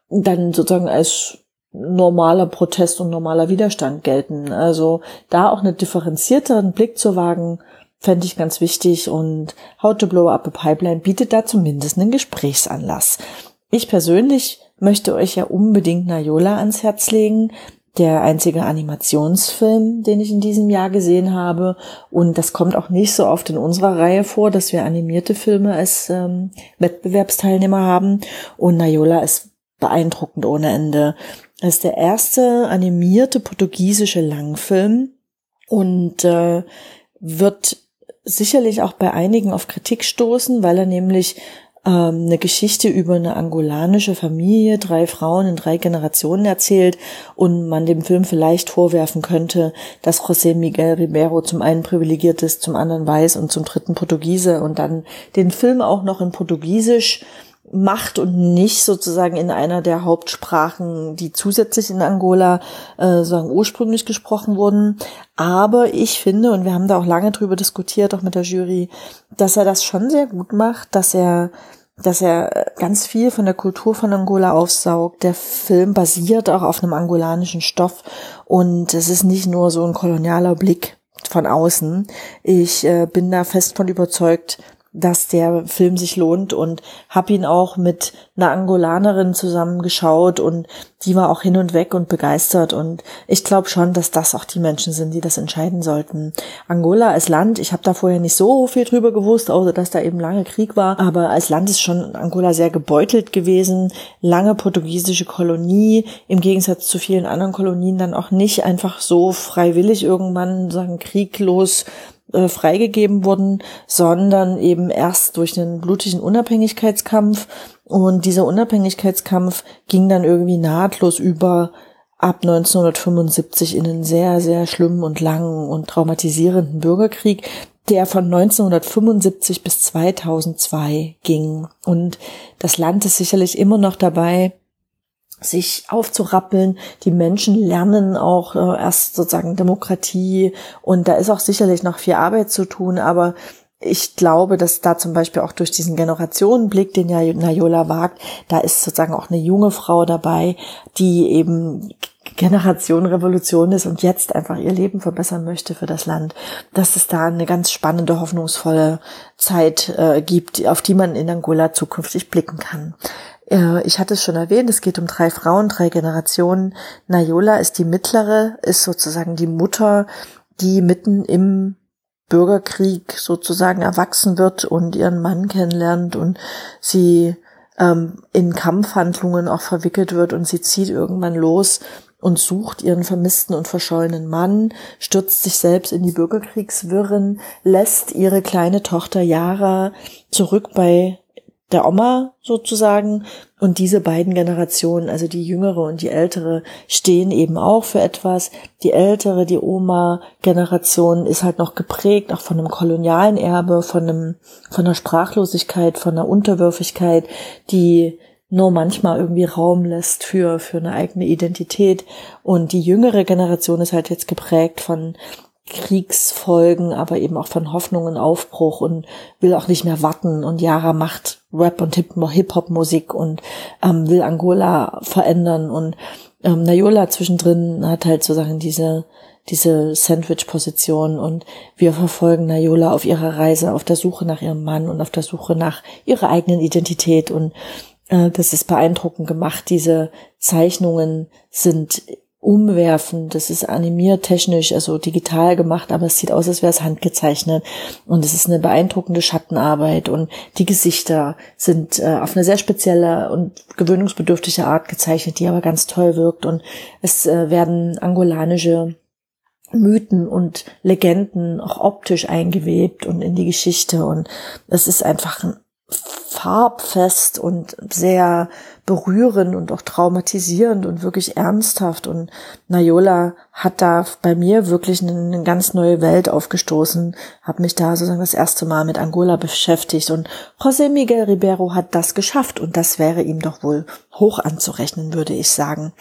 dann sozusagen als normaler Protest und normaler Widerstand gelten. Also da auch eine differenzierteren Blick zu wagen, fände ich ganz wichtig und How to Blow Up a Pipeline bietet da zumindest einen Gesprächsanlass. Ich persönlich möchte euch ja unbedingt Nayola ans Herz legen, der einzige Animationsfilm, den ich in diesem Jahr gesehen habe. Und das kommt auch nicht so oft in unserer Reihe vor, dass wir animierte Filme als ähm, Wettbewerbsteilnehmer haben. Und Nayola ist beeindruckend ohne Ende. Es ist der erste animierte portugiesische Langfilm und äh, wird sicherlich auch bei einigen auf Kritik stoßen, weil er nämlich ähm, eine Geschichte über eine angolanische Familie, drei Frauen in drei Generationen erzählt und man dem Film vielleicht vorwerfen könnte, dass José Miguel Ribeiro zum einen privilegiert ist, zum anderen weiß und zum dritten Portugiese und dann den Film auch noch in Portugiesisch macht und nicht sozusagen in einer der Hauptsprachen, die zusätzlich in Angola äh, sagen ursprünglich gesprochen wurden. Aber ich finde, und wir haben da auch lange drüber diskutiert, auch mit der Jury, dass er das schon sehr gut macht, dass er dass er ganz viel von der Kultur von Angola aufsaugt. Der Film basiert auch auf einem angolanischen Stoff und es ist nicht nur so ein kolonialer Blick von außen. Ich äh, bin da fest von überzeugt, dass der Film sich lohnt und habe ihn auch mit einer Angolanerin zusammengeschaut und die war auch hin und weg und begeistert und ich glaube schon, dass das auch die Menschen sind, die das entscheiden sollten. Angola als Land, ich habe da vorher nicht so viel drüber gewusst, außer dass da eben lange Krieg war, aber als Land ist schon Angola sehr gebeutelt gewesen, lange portugiesische Kolonie, im Gegensatz zu vielen anderen Kolonien dann auch nicht einfach so freiwillig irgendwann sagen krieglos äh, freigegeben wurden, sondern eben erst durch einen blutigen Unabhängigkeitskampf. Und dieser Unabhängigkeitskampf ging dann irgendwie nahtlos über ab 1975 in einen sehr, sehr schlimmen und langen und traumatisierenden Bürgerkrieg, der von 1975 bis 2002 ging. Und das Land ist sicherlich immer noch dabei, sich aufzurappeln. Die Menschen lernen auch äh, erst sozusagen Demokratie und da ist auch sicherlich noch viel Arbeit zu tun, aber ich glaube, dass da zum Beispiel auch durch diesen Generationenblick, den ja Nayola wagt, da ist sozusagen auch eine junge Frau dabei, die eben Generation Revolution ist und jetzt einfach ihr Leben verbessern möchte für das Land, dass es da eine ganz spannende, hoffnungsvolle Zeit äh, gibt, auf die man in Angola zukünftig blicken kann. Äh, ich hatte es schon erwähnt, es geht um drei Frauen, drei Generationen. Nayola ist die mittlere, ist sozusagen die Mutter, die mitten im Bürgerkrieg sozusagen erwachsen wird und ihren Mann kennenlernt und sie ähm, in Kampfhandlungen auch verwickelt wird und sie zieht irgendwann los und sucht ihren vermissten und verschollenen Mann, stürzt sich selbst in die Bürgerkriegswirren, lässt ihre kleine Tochter Yara zurück bei der Oma sozusagen. Und diese beiden Generationen, also die jüngere und die ältere, stehen eben auch für etwas. Die ältere, die Oma-Generation ist halt noch geprägt, auch von einem kolonialen Erbe, von einem, von einer Sprachlosigkeit, von einer Unterwürfigkeit, die nur manchmal irgendwie Raum lässt für, für eine eigene Identität. Und die jüngere Generation ist halt jetzt geprägt von Kriegsfolgen, aber eben auch von Hoffnung und Aufbruch und will auch nicht mehr warten. Und Yara macht Rap und Hip-Hop-Musik und ähm, will Angola verändern. Und ähm, Nayola zwischendrin hat halt sozusagen diese, diese Sandwich-Position und wir verfolgen Nayola auf ihrer Reise, auf der Suche nach ihrem Mann und auf der Suche nach ihrer eigenen Identität. Und äh, das ist beeindruckend gemacht. Diese Zeichnungen sind umwerfen. Das ist animiert, technisch, also digital gemacht, aber es sieht aus, als wäre es handgezeichnet. Und es ist eine beeindruckende Schattenarbeit und die Gesichter sind äh, auf eine sehr spezielle und gewöhnungsbedürftige Art gezeichnet, die aber ganz toll wirkt. Und es äh, werden angolanische Mythen und Legenden auch optisch eingewebt und in die Geschichte. Und es ist einfach ein farbfest und sehr berührend und auch traumatisierend und wirklich ernsthaft. Und Nayola hat da bei mir wirklich eine, eine ganz neue Welt aufgestoßen, habe mich da sozusagen das erste Mal mit Angola beschäftigt. Und José Miguel Ribeiro hat das geschafft und das wäre ihm doch wohl hoch anzurechnen, würde ich sagen.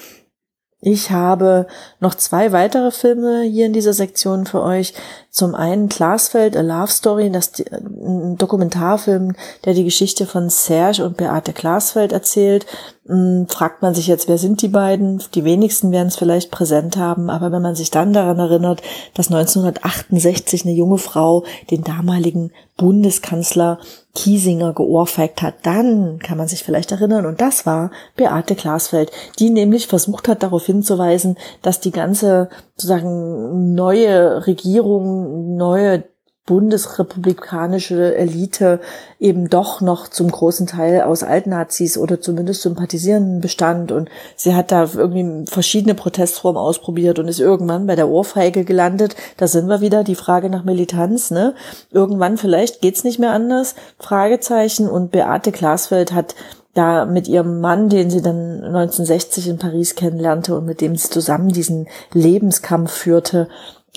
Ich habe noch zwei weitere Filme hier in dieser Sektion für euch. Zum einen Glasfeld, A Love Story, das ein Dokumentarfilm, der die Geschichte von Serge und Beate Glasfeld erzählt. Hm, fragt man sich jetzt, wer sind die beiden? Die wenigsten werden es vielleicht präsent haben, aber wenn man sich dann daran erinnert, dass 1968 eine junge Frau den damaligen Bundeskanzler Kiesinger geohrfeigt hat, dann kann man sich vielleicht erinnern. Und das war Beate Glasfeld, die nämlich versucht hat, darauf hinzuweisen, dass die ganze sozusagen neue Regierung, neue bundesrepublikanische Elite eben doch noch zum großen Teil aus Altnazis oder zumindest Sympathisierenden bestand und sie hat da irgendwie verschiedene Protestformen ausprobiert und ist irgendwann bei der Ohrfeige gelandet. Da sind wir wieder, die Frage nach Militanz, ne? Irgendwann vielleicht geht's nicht mehr anders, Fragezeichen und Beate Glasfeld hat da mit ihrem Mann, den sie dann 1960 in Paris kennenlernte und mit dem sie zusammen diesen Lebenskampf führte,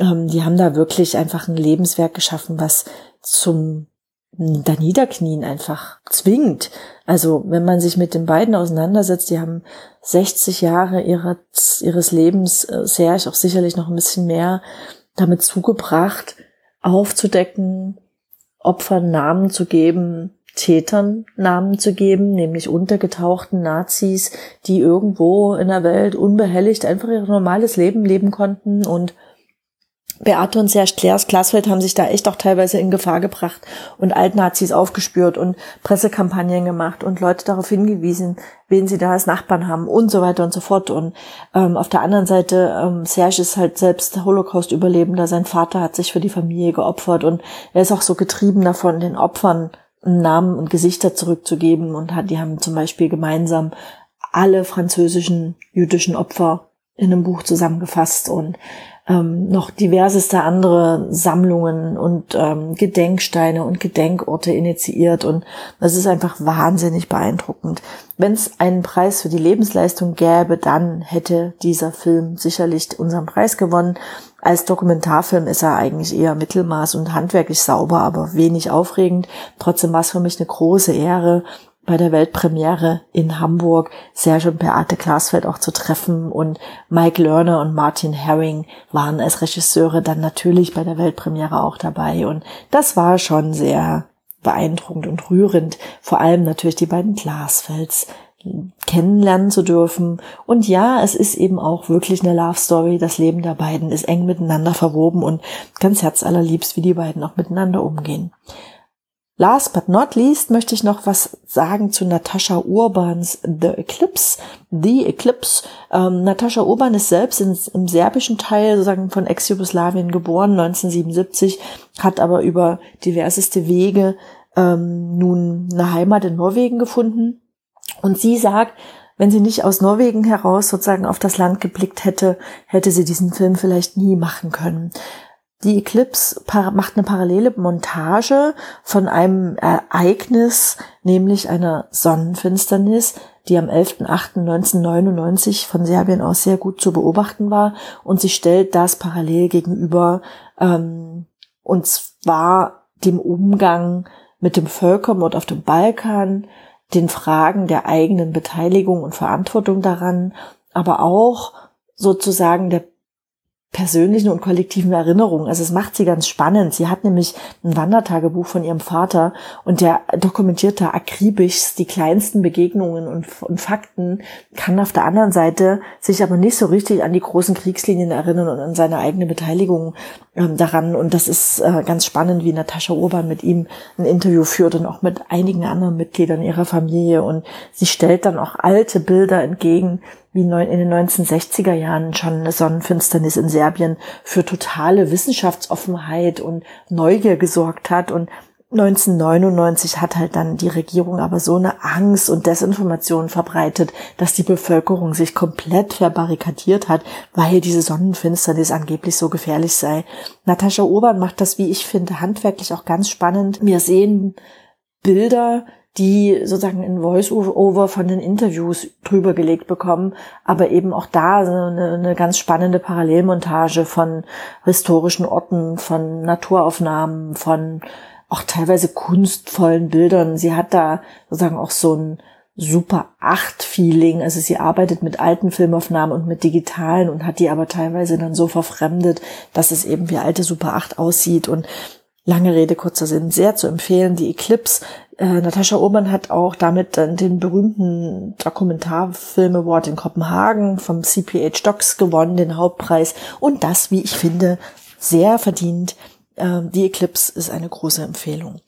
ähm, die haben da wirklich einfach ein Lebenswerk geschaffen, was zum da Niederknien einfach zwingt. Also wenn man sich mit den beiden auseinandersetzt, die haben 60 Jahre ihres, ihres Lebens, äh, sehr auch sicherlich noch ein bisschen mehr, damit zugebracht, aufzudecken, Opfern Namen zu geben, Tätern Namen zu geben, nämlich untergetauchten Nazis, die irgendwo in der Welt unbehelligt einfach ihr normales Leben leben konnten und Beate und Serge Clairs Glasfeld haben sich da echt auch teilweise in Gefahr gebracht und Altnazis aufgespürt und Pressekampagnen gemacht und Leute darauf hingewiesen, wen sie da als Nachbarn haben und so weiter und so fort. Und ähm, auf der anderen Seite, ähm, Serge ist halt selbst Holocaust-Überlebender. Sein Vater hat sich für die Familie geopfert und er ist auch so getrieben davon, den Opfern Namen und Gesichter zurückzugeben und hat, die haben zum Beispiel gemeinsam alle französischen jüdischen Opfer in einem Buch zusammengefasst und ähm, noch diverseste andere Sammlungen und ähm, Gedenksteine und Gedenkorte initiiert und das ist einfach wahnsinnig beeindruckend. Wenn es einen Preis für die Lebensleistung gäbe, dann hätte dieser Film sicherlich unseren Preis gewonnen. Als Dokumentarfilm ist er eigentlich eher Mittelmaß und handwerklich sauber, aber wenig aufregend. Trotzdem war es für mich eine große Ehre, bei der Weltpremiere in Hamburg Serge und Beate Glasfeld auch zu treffen und Mike Lerner und Martin Herring waren als Regisseure dann natürlich bei der Weltpremiere auch dabei und das war schon sehr beeindruckend und rührend, vor allem natürlich die beiden Glasfelds kennenlernen zu dürfen. Und ja, es ist eben auch wirklich eine Love Story. Das Leben der beiden ist eng miteinander verwoben und ganz herzallerliebst, wie die beiden auch miteinander umgehen. Last but not least möchte ich noch was sagen zu Natascha Urbans The Eclipse. The Eclipse. Ähm, Natascha Urban ist selbst in, im serbischen Teil sozusagen von Ex-Jugoslawien geboren, 1977, hat aber über diverseste Wege ähm, nun eine Heimat in Norwegen gefunden. Und sie sagt, wenn sie nicht aus Norwegen heraus sozusagen auf das Land geblickt hätte, hätte sie diesen Film vielleicht nie machen können. Die Eclipse macht eine parallele Montage von einem Ereignis, nämlich einer Sonnenfinsternis, die am 11.08.1999 von Serbien aus sehr gut zu beobachten war. Und sie stellt das parallel gegenüber, ähm, und zwar dem Umgang mit dem Völkermord auf dem Balkan, den Fragen der eigenen Beteiligung und Verantwortung daran, aber auch sozusagen der persönlichen und kollektiven Erinnerungen. Also es macht sie ganz spannend. Sie hat nämlich ein Wandertagebuch von ihrem Vater und der dokumentiert da akribisch die kleinsten Begegnungen und, und, Fakten, kann auf der anderen Seite sich aber nicht so richtig an die großen Kriegslinien erinnern und an seine eigene Beteiligung ähm, daran. Und das ist äh, ganz spannend, wie Natascha Urban mit ihm ein Interview führt und auch mit einigen anderen Mitgliedern ihrer Familie. Und sie stellt dann auch alte Bilder entgegen, wie in den 1960er Jahren schon eine Sonnenfinsternis in Serbien für totale Wissenschaftsoffenheit und Neugier gesorgt hat und 1999 hat halt dann die Regierung aber so eine Angst und Desinformation verbreitet, dass die Bevölkerung sich komplett verbarrikadiert hat, weil diese Sonnenfinsternis angeblich so gefährlich sei. Natascha Obern macht das, wie ich finde, handwerklich auch ganz spannend. Wir sehen Bilder, die sozusagen in Voice-Over von den Interviews drüber gelegt bekommen, aber eben auch da eine, eine ganz spannende Parallelmontage von historischen Orten, von Naturaufnahmen, von auch teilweise kunstvollen Bildern. Sie hat da sozusagen auch so ein Super 8 Feeling. Also sie arbeitet mit alten Filmaufnahmen und mit digitalen und hat die aber teilweise dann so verfremdet, dass es eben wie alte Super 8 aussieht und Lange Rede, kurzer Sinn, sehr zu empfehlen. Die Eclipse. Äh, Natascha Urban hat auch damit dann den berühmten Dokumentarfilm Award in Kopenhagen vom CPH Docs gewonnen, den Hauptpreis. Und das, wie ich finde, sehr verdient. Ähm, die Eclipse ist eine große Empfehlung.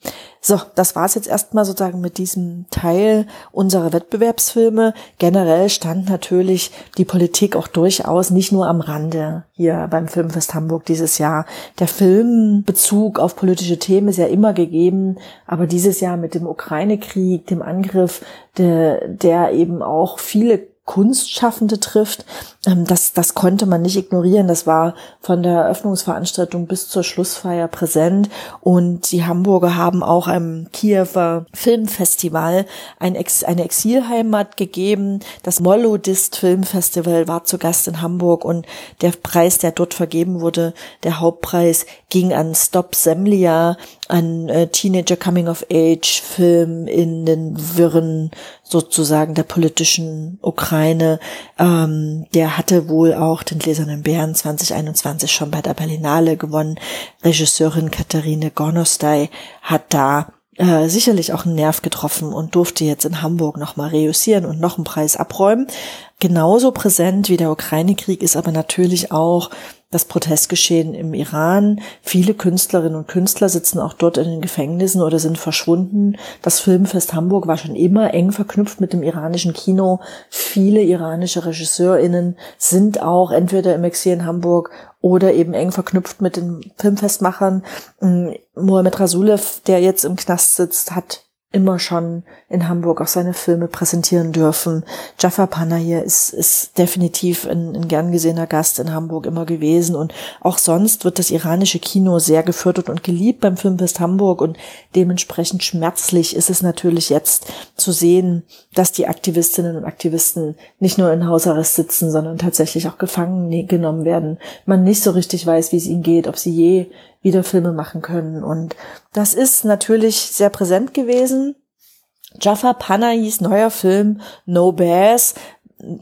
So, das war's jetzt erstmal sozusagen mit diesem Teil unserer Wettbewerbsfilme. Generell stand natürlich die Politik auch durchaus nicht nur am Rande hier beim Filmfest Hamburg dieses Jahr. Der Filmbezug auf politische Themen ist ja immer gegeben, aber dieses Jahr mit dem Ukraine-Krieg, dem Angriff, der, der eben auch viele Kunstschaffende trifft. Ähm, das, das konnte man nicht ignorieren. Das war von der Eröffnungsveranstaltung bis zur Schlussfeier präsent. Und die Hamburger haben auch einem Kiewer Filmfestival ein Ex, eine Exilheimat gegeben. Das Mollodist Filmfestival war zu Gast in Hamburg und der Preis, der dort vergeben wurde, der Hauptpreis, ging an Stop Semlia, ein äh, Teenager Coming of Age Film in den Wirren sozusagen der politischen Ukraine. Ähm, der hatte wohl auch den Gläsernen Bären 2021 schon bei der Berlinale gewonnen. Regisseurin Katharine Gornostay hat da äh, sicherlich auch einen Nerv getroffen und durfte jetzt in Hamburg nochmal reüssieren und noch einen Preis abräumen. Genauso präsent wie der Ukraine-Krieg ist aber natürlich auch das Protestgeschehen im Iran. Viele Künstlerinnen und Künstler sitzen auch dort in den Gefängnissen oder sind verschwunden. Das Filmfest Hamburg war schon immer eng verknüpft mit dem iranischen Kino. Viele iranische RegisseurInnen sind auch entweder im Exil in Hamburg oder eben eng verknüpft mit den Filmfestmachern. Mohamed Rasulev, der jetzt im Knast sitzt, hat immer schon in Hamburg auch seine Filme präsentieren dürfen. Jafar Panahi ist, ist definitiv ein, ein gern gesehener Gast in Hamburg immer gewesen und auch sonst wird das iranische Kino sehr gefördert und geliebt beim Filmfest Hamburg und dementsprechend schmerzlich ist es natürlich jetzt zu sehen, dass die Aktivistinnen und Aktivisten nicht nur in Hausarrest sitzen, sondern tatsächlich auch gefangen genommen werden. Man nicht so richtig weiß, wie es ihnen geht, ob sie je wieder Filme machen können. Und das ist natürlich sehr präsent gewesen. Jafar Panayis neuer Film No Bears,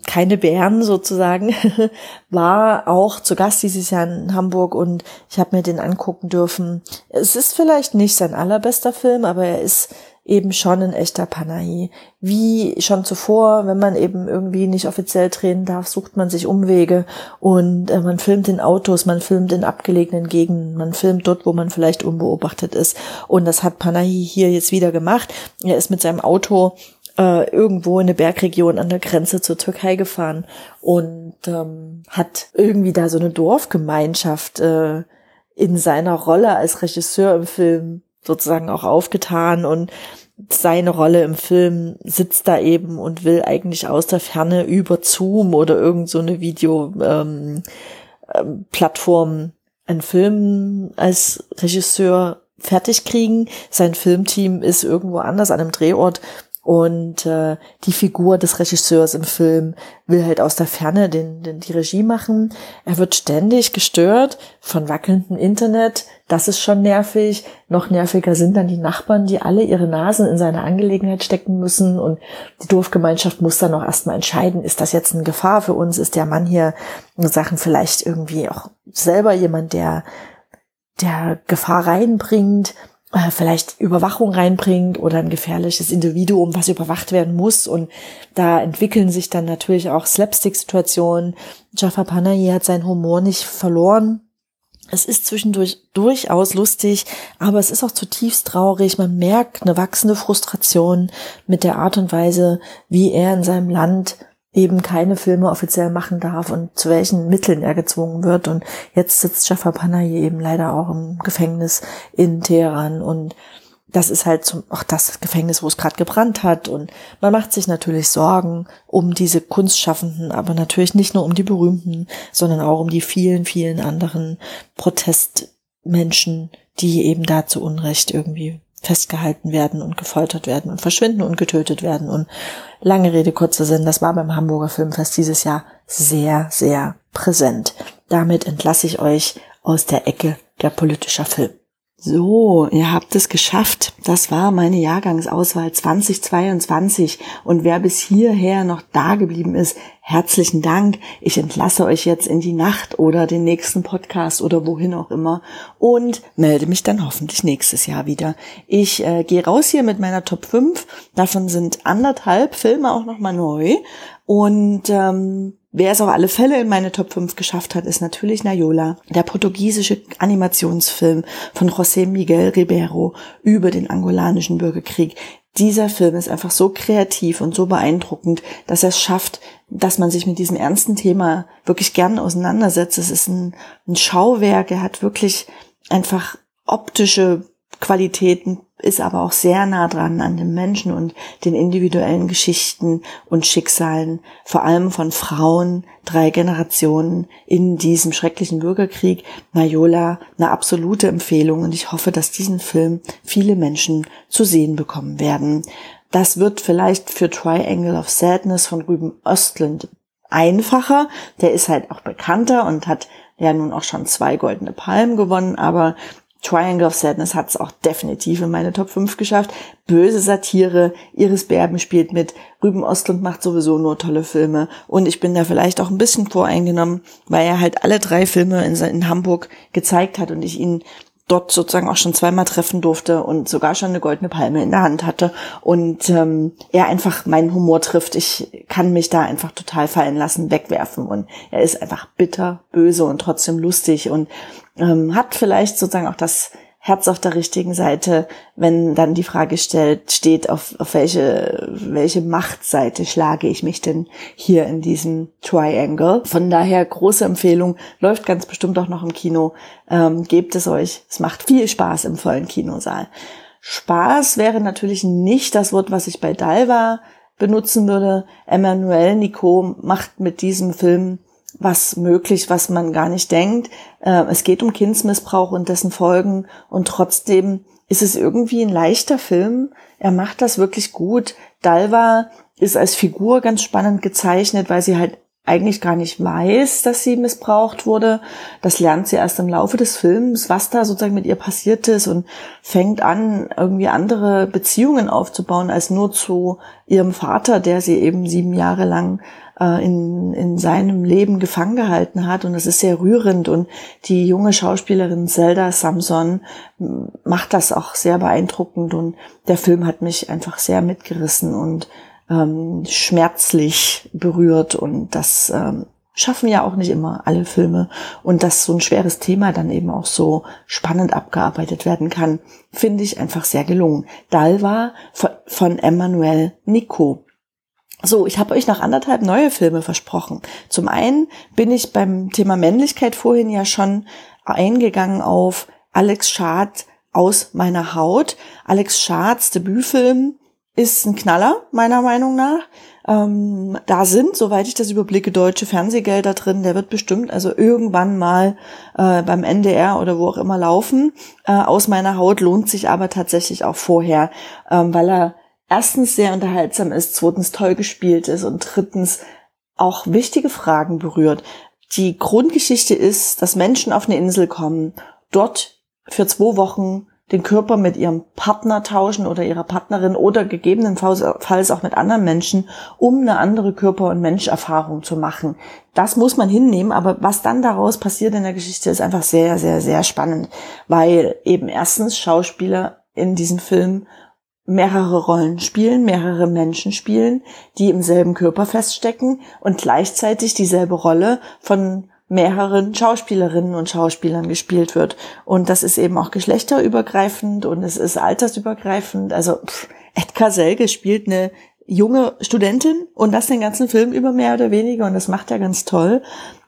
keine Bären sozusagen, <laughs> war auch zu Gast dieses Jahr in Hamburg und ich habe mir den angucken dürfen. Es ist vielleicht nicht sein allerbester Film, aber er ist eben schon ein echter Panahi. Wie schon zuvor, wenn man eben irgendwie nicht offiziell drehen darf, sucht man sich Umwege und äh, man filmt in Autos, man filmt in abgelegenen Gegenden, man filmt dort, wo man vielleicht unbeobachtet ist. Und das hat Panahi hier jetzt wieder gemacht. Er ist mit seinem Auto äh, irgendwo in eine Bergregion an der Grenze zur Türkei gefahren und ähm, hat irgendwie da so eine Dorfgemeinschaft äh, in seiner Rolle als Regisseur im Film sozusagen auch aufgetan und seine Rolle im Film sitzt da eben und will eigentlich aus der Ferne über Zoom oder irgend so eine Video-Plattform ähm, ähm, einen Film als Regisseur fertig kriegen. Sein Filmteam ist irgendwo anders an einem Drehort und äh, die Figur des Regisseurs im Film will halt aus der Ferne den, den, die Regie machen. Er wird ständig gestört von wackelndem Internet. Das ist schon nervig. Noch nerviger sind dann die Nachbarn, die alle ihre Nasen in seine Angelegenheit stecken müssen. Und die Dorfgemeinschaft muss dann auch erstmal entscheiden, ist das jetzt eine Gefahr für uns? Ist der Mann hier Sachen vielleicht irgendwie auch selber jemand, der der Gefahr reinbringt? Äh, vielleicht Überwachung reinbringt oder ein gefährliches Individuum, was überwacht werden muss. Und da entwickeln sich dann natürlich auch Slapstick-Situationen. Jafar Panahi hat seinen Humor nicht verloren. Es ist zwischendurch durchaus lustig, aber es ist auch zutiefst traurig. Man merkt eine wachsende Frustration mit der Art und Weise, wie er in seinem Land eben keine Filme offiziell machen darf und zu welchen Mitteln er gezwungen wird. Und jetzt sitzt Jafar Panahi eben leider auch im Gefängnis in Teheran und das ist halt zum, auch das Gefängnis, wo es gerade gebrannt hat. Und man macht sich natürlich Sorgen um diese Kunstschaffenden, aber natürlich nicht nur um die Berühmten, sondern auch um die vielen, vielen anderen Protestmenschen, die eben da zu Unrecht irgendwie festgehalten werden und gefoltert werden und verschwinden und getötet werden. Und lange Rede, kurzer Sinn, das war beim Hamburger Filmfest dieses Jahr sehr, sehr präsent. Damit entlasse ich euch aus der Ecke der politischer Film. So, ihr habt es geschafft. Das war meine Jahrgangsauswahl 2022. Und wer bis hierher noch da geblieben ist, herzlichen Dank. Ich entlasse euch jetzt in die Nacht oder den nächsten Podcast oder wohin auch immer und melde mich dann hoffentlich nächstes Jahr wieder. Ich äh, gehe raus hier mit meiner Top 5. Davon sind anderthalb Filme auch nochmal neu. Und ähm, Wer es auf alle Fälle in meine Top 5 geschafft hat, ist natürlich Nayola, der portugiesische Animationsfilm von José Miguel Ribeiro über den angolanischen Bürgerkrieg. Dieser Film ist einfach so kreativ und so beeindruckend, dass er es schafft, dass man sich mit diesem ernsten Thema wirklich gern auseinandersetzt. Es ist ein, ein Schauwerk, er hat wirklich einfach optische Qualitäten, ist aber auch sehr nah dran an den Menschen und den individuellen Geschichten und Schicksalen, vor allem von Frauen, drei Generationen in diesem schrecklichen Bürgerkrieg. Nayola, eine absolute Empfehlung und ich hoffe, dass diesen Film viele Menschen zu sehen bekommen werden. Das wird vielleicht für Triangle of Sadness von Rüben Östlund einfacher. Der ist halt auch bekannter und hat ja nun auch schon zwei goldene Palmen gewonnen, aber Triangle of Sadness hat es auch definitiv in meine Top 5 geschafft. Böse Satire, Iris Berben spielt mit, Rüben Ostlund macht sowieso nur tolle Filme und ich bin da vielleicht auch ein bisschen voreingenommen, weil er halt alle drei Filme in, in Hamburg gezeigt hat und ich ihn dort sozusagen auch schon zweimal treffen durfte und sogar schon eine goldene Palme in der Hand hatte und ähm, er einfach meinen Humor trifft. Ich kann mich da einfach total fallen lassen, wegwerfen und er ist einfach bitter, böse und trotzdem lustig und ähm, hat vielleicht sozusagen auch das Herz auf der richtigen Seite, wenn dann die Frage stellt, steht, auf, auf welche, welche Machtseite schlage ich mich denn hier in diesem Triangle. Von daher große Empfehlung, läuft ganz bestimmt auch noch im Kino. Ähm, gebt es euch. Es macht viel Spaß im vollen Kinosaal. Spaß wäre natürlich nicht das Wort, was ich bei Dalva benutzen würde. Emmanuel Nico macht mit diesem Film was möglich, was man gar nicht denkt. Äh, es geht um Kindsmissbrauch und dessen Folgen und trotzdem ist es irgendwie ein leichter Film. Er macht das wirklich gut. Dalva ist als Figur ganz spannend gezeichnet, weil sie halt eigentlich gar nicht weiß, dass sie missbraucht wurde. Das lernt sie erst im Laufe des Films, was da sozusagen mit ihr passiert ist und fängt an, irgendwie andere Beziehungen aufzubauen als nur zu ihrem Vater, der sie eben sieben Jahre lang äh, in, in seinem Leben gefangen gehalten hat. Und es ist sehr rührend. Und die junge Schauspielerin Zelda Samson macht das auch sehr beeindruckend. Und der Film hat mich einfach sehr mitgerissen und ähm, schmerzlich berührt. Und das ähm, schaffen ja auch nicht immer alle Filme. Und dass so ein schweres Thema dann eben auch so spannend abgearbeitet werden kann, finde ich einfach sehr gelungen. Dalva von Emmanuel Nico. So, ich habe euch noch anderthalb neue Filme versprochen. Zum einen bin ich beim Thema Männlichkeit vorhin ja schon eingegangen auf Alex Schad aus meiner Haut. Alex Schads Debütfilm ist ein Knaller, meiner Meinung nach. Ähm, da sind, soweit ich das überblicke, deutsche Fernsehgelder drin. Der wird bestimmt also irgendwann mal äh, beim NDR oder wo auch immer laufen. Äh, aus meiner Haut lohnt sich aber tatsächlich auch vorher, ähm, weil er erstens sehr unterhaltsam ist, zweitens toll gespielt ist und drittens auch wichtige Fragen berührt. Die Grundgeschichte ist, dass Menschen auf eine Insel kommen, dort für zwei Wochen den Körper mit ihrem Partner tauschen oder ihrer Partnerin oder gegebenenfalls auch mit anderen Menschen, um eine andere Körper- und Menscherfahrung zu machen. Das muss man hinnehmen, aber was dann daraus passiert in der Geschichte ist einfach sehr, sehr, sehr spannend, weil eben erstens Schauspieler in diesem Film mehrere Rollen spielen, mehrere Menschen spielen, die im selben Körper feststecken und gleichzeitig dieselbe Rolle von mehreren Schauspielerinnen und Schauspielern gespielt wird. Und das ist eben auch geschlechterübergreifend und es ist altersübergreifend. Also pff, Edgar Selge spielt eine junge Studentin und das den ganzen Film über mehr oder weniger und das macht er ganz toll.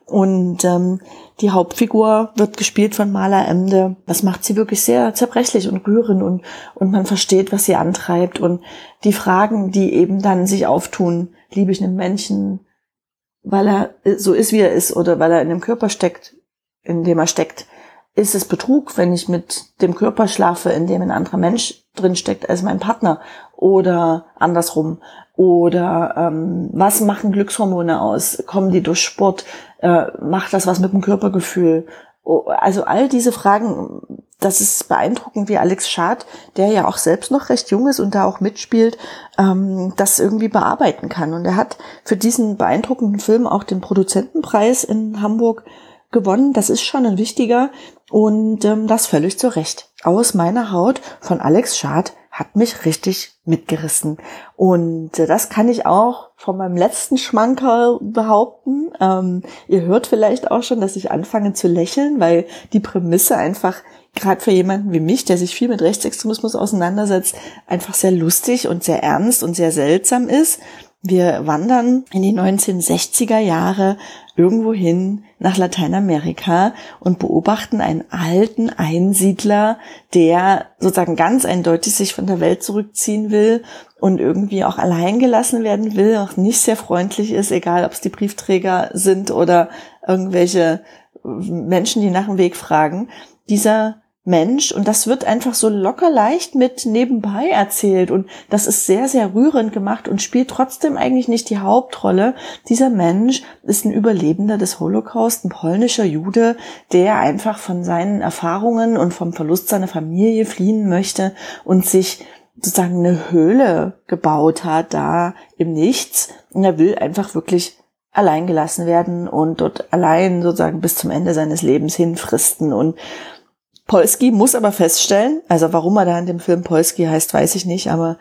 Und ähm, die Hauptfigur wird gespielt von Maler Emde. Das macht sie wirklich sehr zerbrechlich und rührend und, und man versteht, was sie antreibt. Und die Fragen, die eben dann sich auftun, liebe ich einen Menschen, weil er so ist, wie er ist, oder weil er in dem Körper steckt, in dem er steckt. Ist es Betrug, wenn ich mit dem Körper schlafe, in dem ein anderer Mensch drin steckt als mein Partner? Oder andersrum? Oder ähm, was machen Glückshormone aus? Kommen die durch Sport? Äh, macht das was mit dem Körpergefühl? Also all diese Fragen, das ist beeindruckend, wie Alex Schad, der ja auch selbst noch recht jung ist und da auch mitspielt, ähm, das irgendwie bearbeiten kann. Und er hat für diesen beeindruckenden Film auch den Produzentenpreis in Hamburg gewonnen. Das ist schon ein wichtiger und ähm, das völlig zu Recht. Aus meiner Haut von Alex Schad hat mich richtig mitgerissen. Und äh, das kann ich auch von meinem letzten Schmankerl behaupten. Ähm, ihr hört vielleicht auch schon, dass ich anfange zu lächeln, weil die Prämisse einfach gerade für jemanden wie mich, der sich viel mit Rechtsextremismus auseinandersetzt, einfach sehr lustig und sehr ernst und sehr seltsam ist. Wir wandern in die 1960er Jahre irgendwo hin nach Lateinamerika und beobachten einen alten Einsiedler, der sozusagen ganz eindeutig sich von der Welt zurückziehen will und irgendwie auch allein gelassen werden will, auch nicht sehr freundlich ist, egal ob es die Briefträger sind oder irgendwelche Menschen, die nach dem Weg fragen. Dieser Mensch und das wird einfach so locker leicht mit nebenbei erzählt. Und das ist sehr, sehr rührend gemacht und spielt trotzdem eigentlich nicht die Hauptrolle. Dieser Mensch ist ein Überlebender des Holocaust, ein polnischer Jude, der einfach von seinen Erfahrungen und vom Verlust seiner Familie fliehen möchte und sich sozusagen eine Höhle gebaut hat, da im Nichts. Und er will einfach wirklich allein gelassen werden und dort allein sozusagen bis zum Ende seines Lebens hinfristen. Und Polski muss aber feststellen, also warum er da in dem Film Polski heißt, weiß ich nicht, aber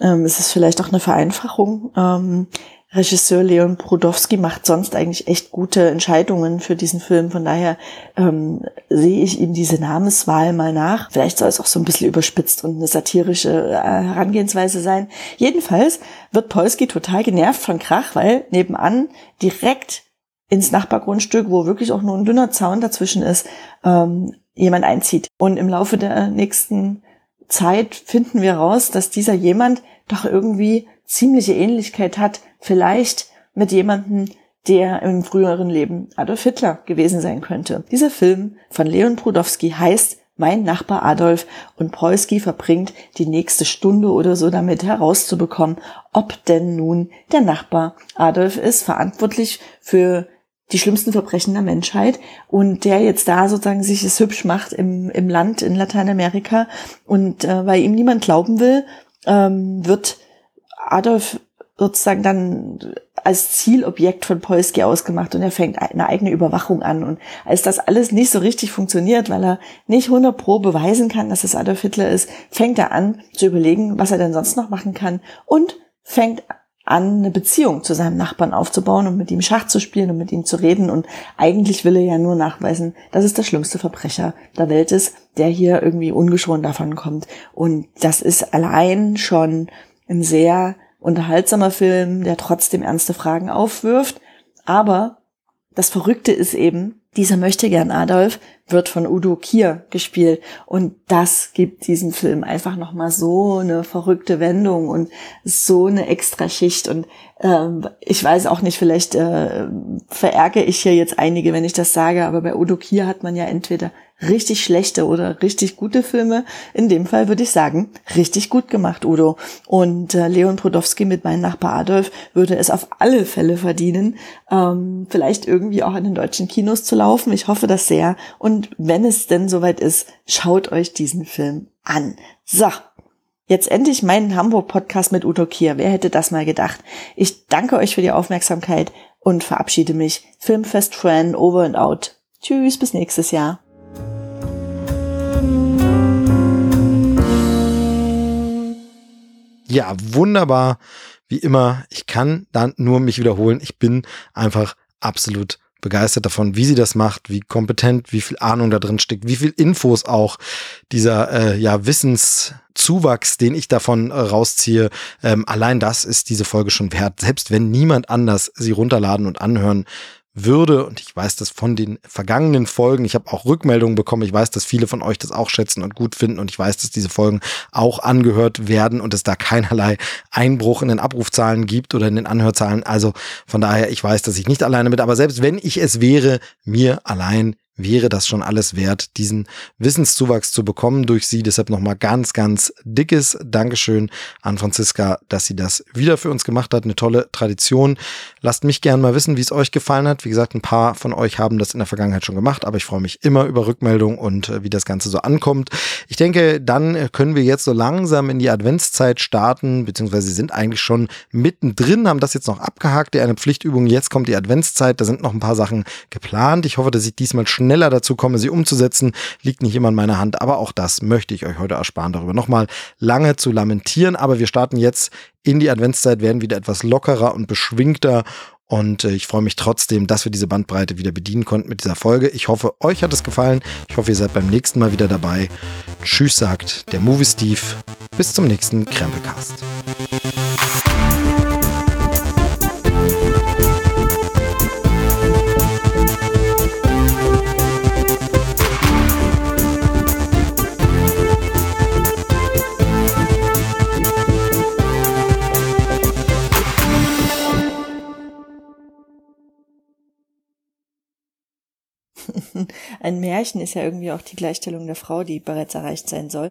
ähm, es ist vielleicht auch eine Vereinfachung. Ähm, Regisseur Leon Brodowski macht sonst eigentlich echt gute Entscheidungen für diesen Film. Von daher ähm, sehe ich ihm diese Namenswahl mal nach. Vielleicht soll es auch so ein bisschen überspitzt und eine satirische äh, Herangehensweise sein. Jedenfalls wird Polski total genervt von Krach, weil nebenan direkt ins Nachbargrundstück, wo wirklich auch nur ein dünner Zaun dazwischen ist, ähm, jemand einzieht. Und im Laufe der nächsten Zeit finden wir raus, dass dieser jemand doch irgendwie ziemliche Ähnlichkeit hat, vielleicht mit jemandem, der im früheren Leben Adolf Hitler gewesen sein könnte. Dieser Film von Leon Prudowski heißt Mein Nachbar Adolf und Polski verbringt die nächste Stunde oder so damit herauszubekommen, ob denn nun der Nachbar Adolf ist, verantwortlich für die schlimmsten Verbrechen der Menschheit und der jetzt da sozusagen sich es hübsch macht im, im Land in Lateinamerika und äh, weil ihm niemand glauben will, ähm, wird Adolf sozusagen dann als Zielobjekt von Polski ausgemacht und er fängt eine eigene Überwachung an. Und als das alles nicht so richtig funktioniert, weil er nicht 100 pro beweisen kann, dass es Adolf Hitler ist, fängt er an zu überlegen, was er denn sonst noch machen kann und fängt an, eine Beziehung zu seinem Nachbarn aufzubauen und mit ihm Schach zu spielen und mit ihm zu reden. Und eigentlich will er ja nur nachweisen, dass es der schlimmste Verbrecher der Welt ist, der hier irgendwie ungeschoren davon kommt. Und das ist allein schon ein sehr unterhaltsamer Film, der trotzdem ernste Fragen aufwirft. Aber das Verrückte ist eben, dieser möchte gern Adolf wird von Udo Kier gespielt. Und das gibt diesem Film einfach noch mal so eine verrückte Wendung und so eine Extraschicht und ähm, ich weiß auch nicht, vielleicht äh, verärgere ich hier jetzt einige, wenn ich das sage, aber bei Udo Kier hat man ja entweder richtig schlechte oder richtig gute Filme. In dem Fall würde ich sagen, richtig gut gemacht, Udo. Und äh, Leon Prodowski mit meinem Nachbar Adolf würde es auf alle Fälle verdienen, ähm, vielleicht irgendwie auch in den deutschen Kinos zu laufen. Ich hoffe das sehr. Und wenn es denn soweit ist, schaut euch diesen Film an. So, Jetzt endlich meinen Hamburg-Podcast mit Udo Kier. Wer hätte das mal gedacht? Ich danke euch für die Aufmerksamkeit und verabschiede mich. Filmfest Friend, over and out. Tschüss, bis nächstes Jahr. Ja, wunderbar. Wie immer, ich kann dann nur mich wiederholen. Ich bin einfach absolut begeistert davon, wie sie das macht, wie kompetent, wie viel Ahnung da drin steckt, wie viel Infos auch dieser äh, ja Wissenszuwachs, den ich davon äh, rausziehe. Ähm, allein das ist diese Folge schon wert, selbst wenn niemand anders sie runterladen und anhören würde, und ich weiß das von den vergangenen Folgen, ich habe auch Rückmeldungen bekommen, ich weiß, dass viele von euch das auch schätzen und gut finden und ich weiß, dass diese Folgen auch angehört werden und es da keinerlei Einbruch in den Abrufzahlen gibt oder in den Anhörzahlen. Also von daher, ich weiß, dass ich nicht alleine bin, aber selbst wenn ich es wäre, mir allein wäre das schon alles wert, diesen Wissenszuwachs zu bekommen durch sie. Deshalb nochmal ganz, ganz dickes Dankeschön an Franziska, dass sie das wieder für uns gemacht hat. Eine tolle Tradition. Lasst mich gerne mal wissen, wie es euch gefallen hat. Wie gesagt, ein paar von euch haben das in der Vergangenheit schon gemacht, aber ich freue mich immer über Rückmeldungen und äh, wie das Ganze so ankommt. Ich denke, dann können wir jetzt so langsam in die Adventszeit starten, beziehungsweise sind eigentlich schon mittendrin, haben das jetzt noch abgehakt, die eine Pflichtübung. Jetzt kommt die Adventszeit, da sind noch ein paar Sachen geplant. Ich hoffe, dass ich diesmal schnell schneller dazu komme, sie umzusetzen, liegt nicht immer in meiner Hand. Aber auch das möchte ich euch heute ersparen, darüber nochmal lange zu lamentieren. Aber wir starten jetzt in die Adventszeit, werden wieder etwas lockerer und beschwingter und äh, ich freue mich trotzdem, dass wir diese Bandbreite wieder bedienen konnten mit dieser Folge. Ich hoffe, euch hat es gefallen. Ich hoffe, ihr seid beim nächsten Mal wieder dabei. Tschüss, sagt der Movie Steve. Bis zum nächsten Krempelcast. <laughs> Ein Märchen ist ja irgendwie auch die Gleichstellung der Frau, die bereits erreicht sein soll.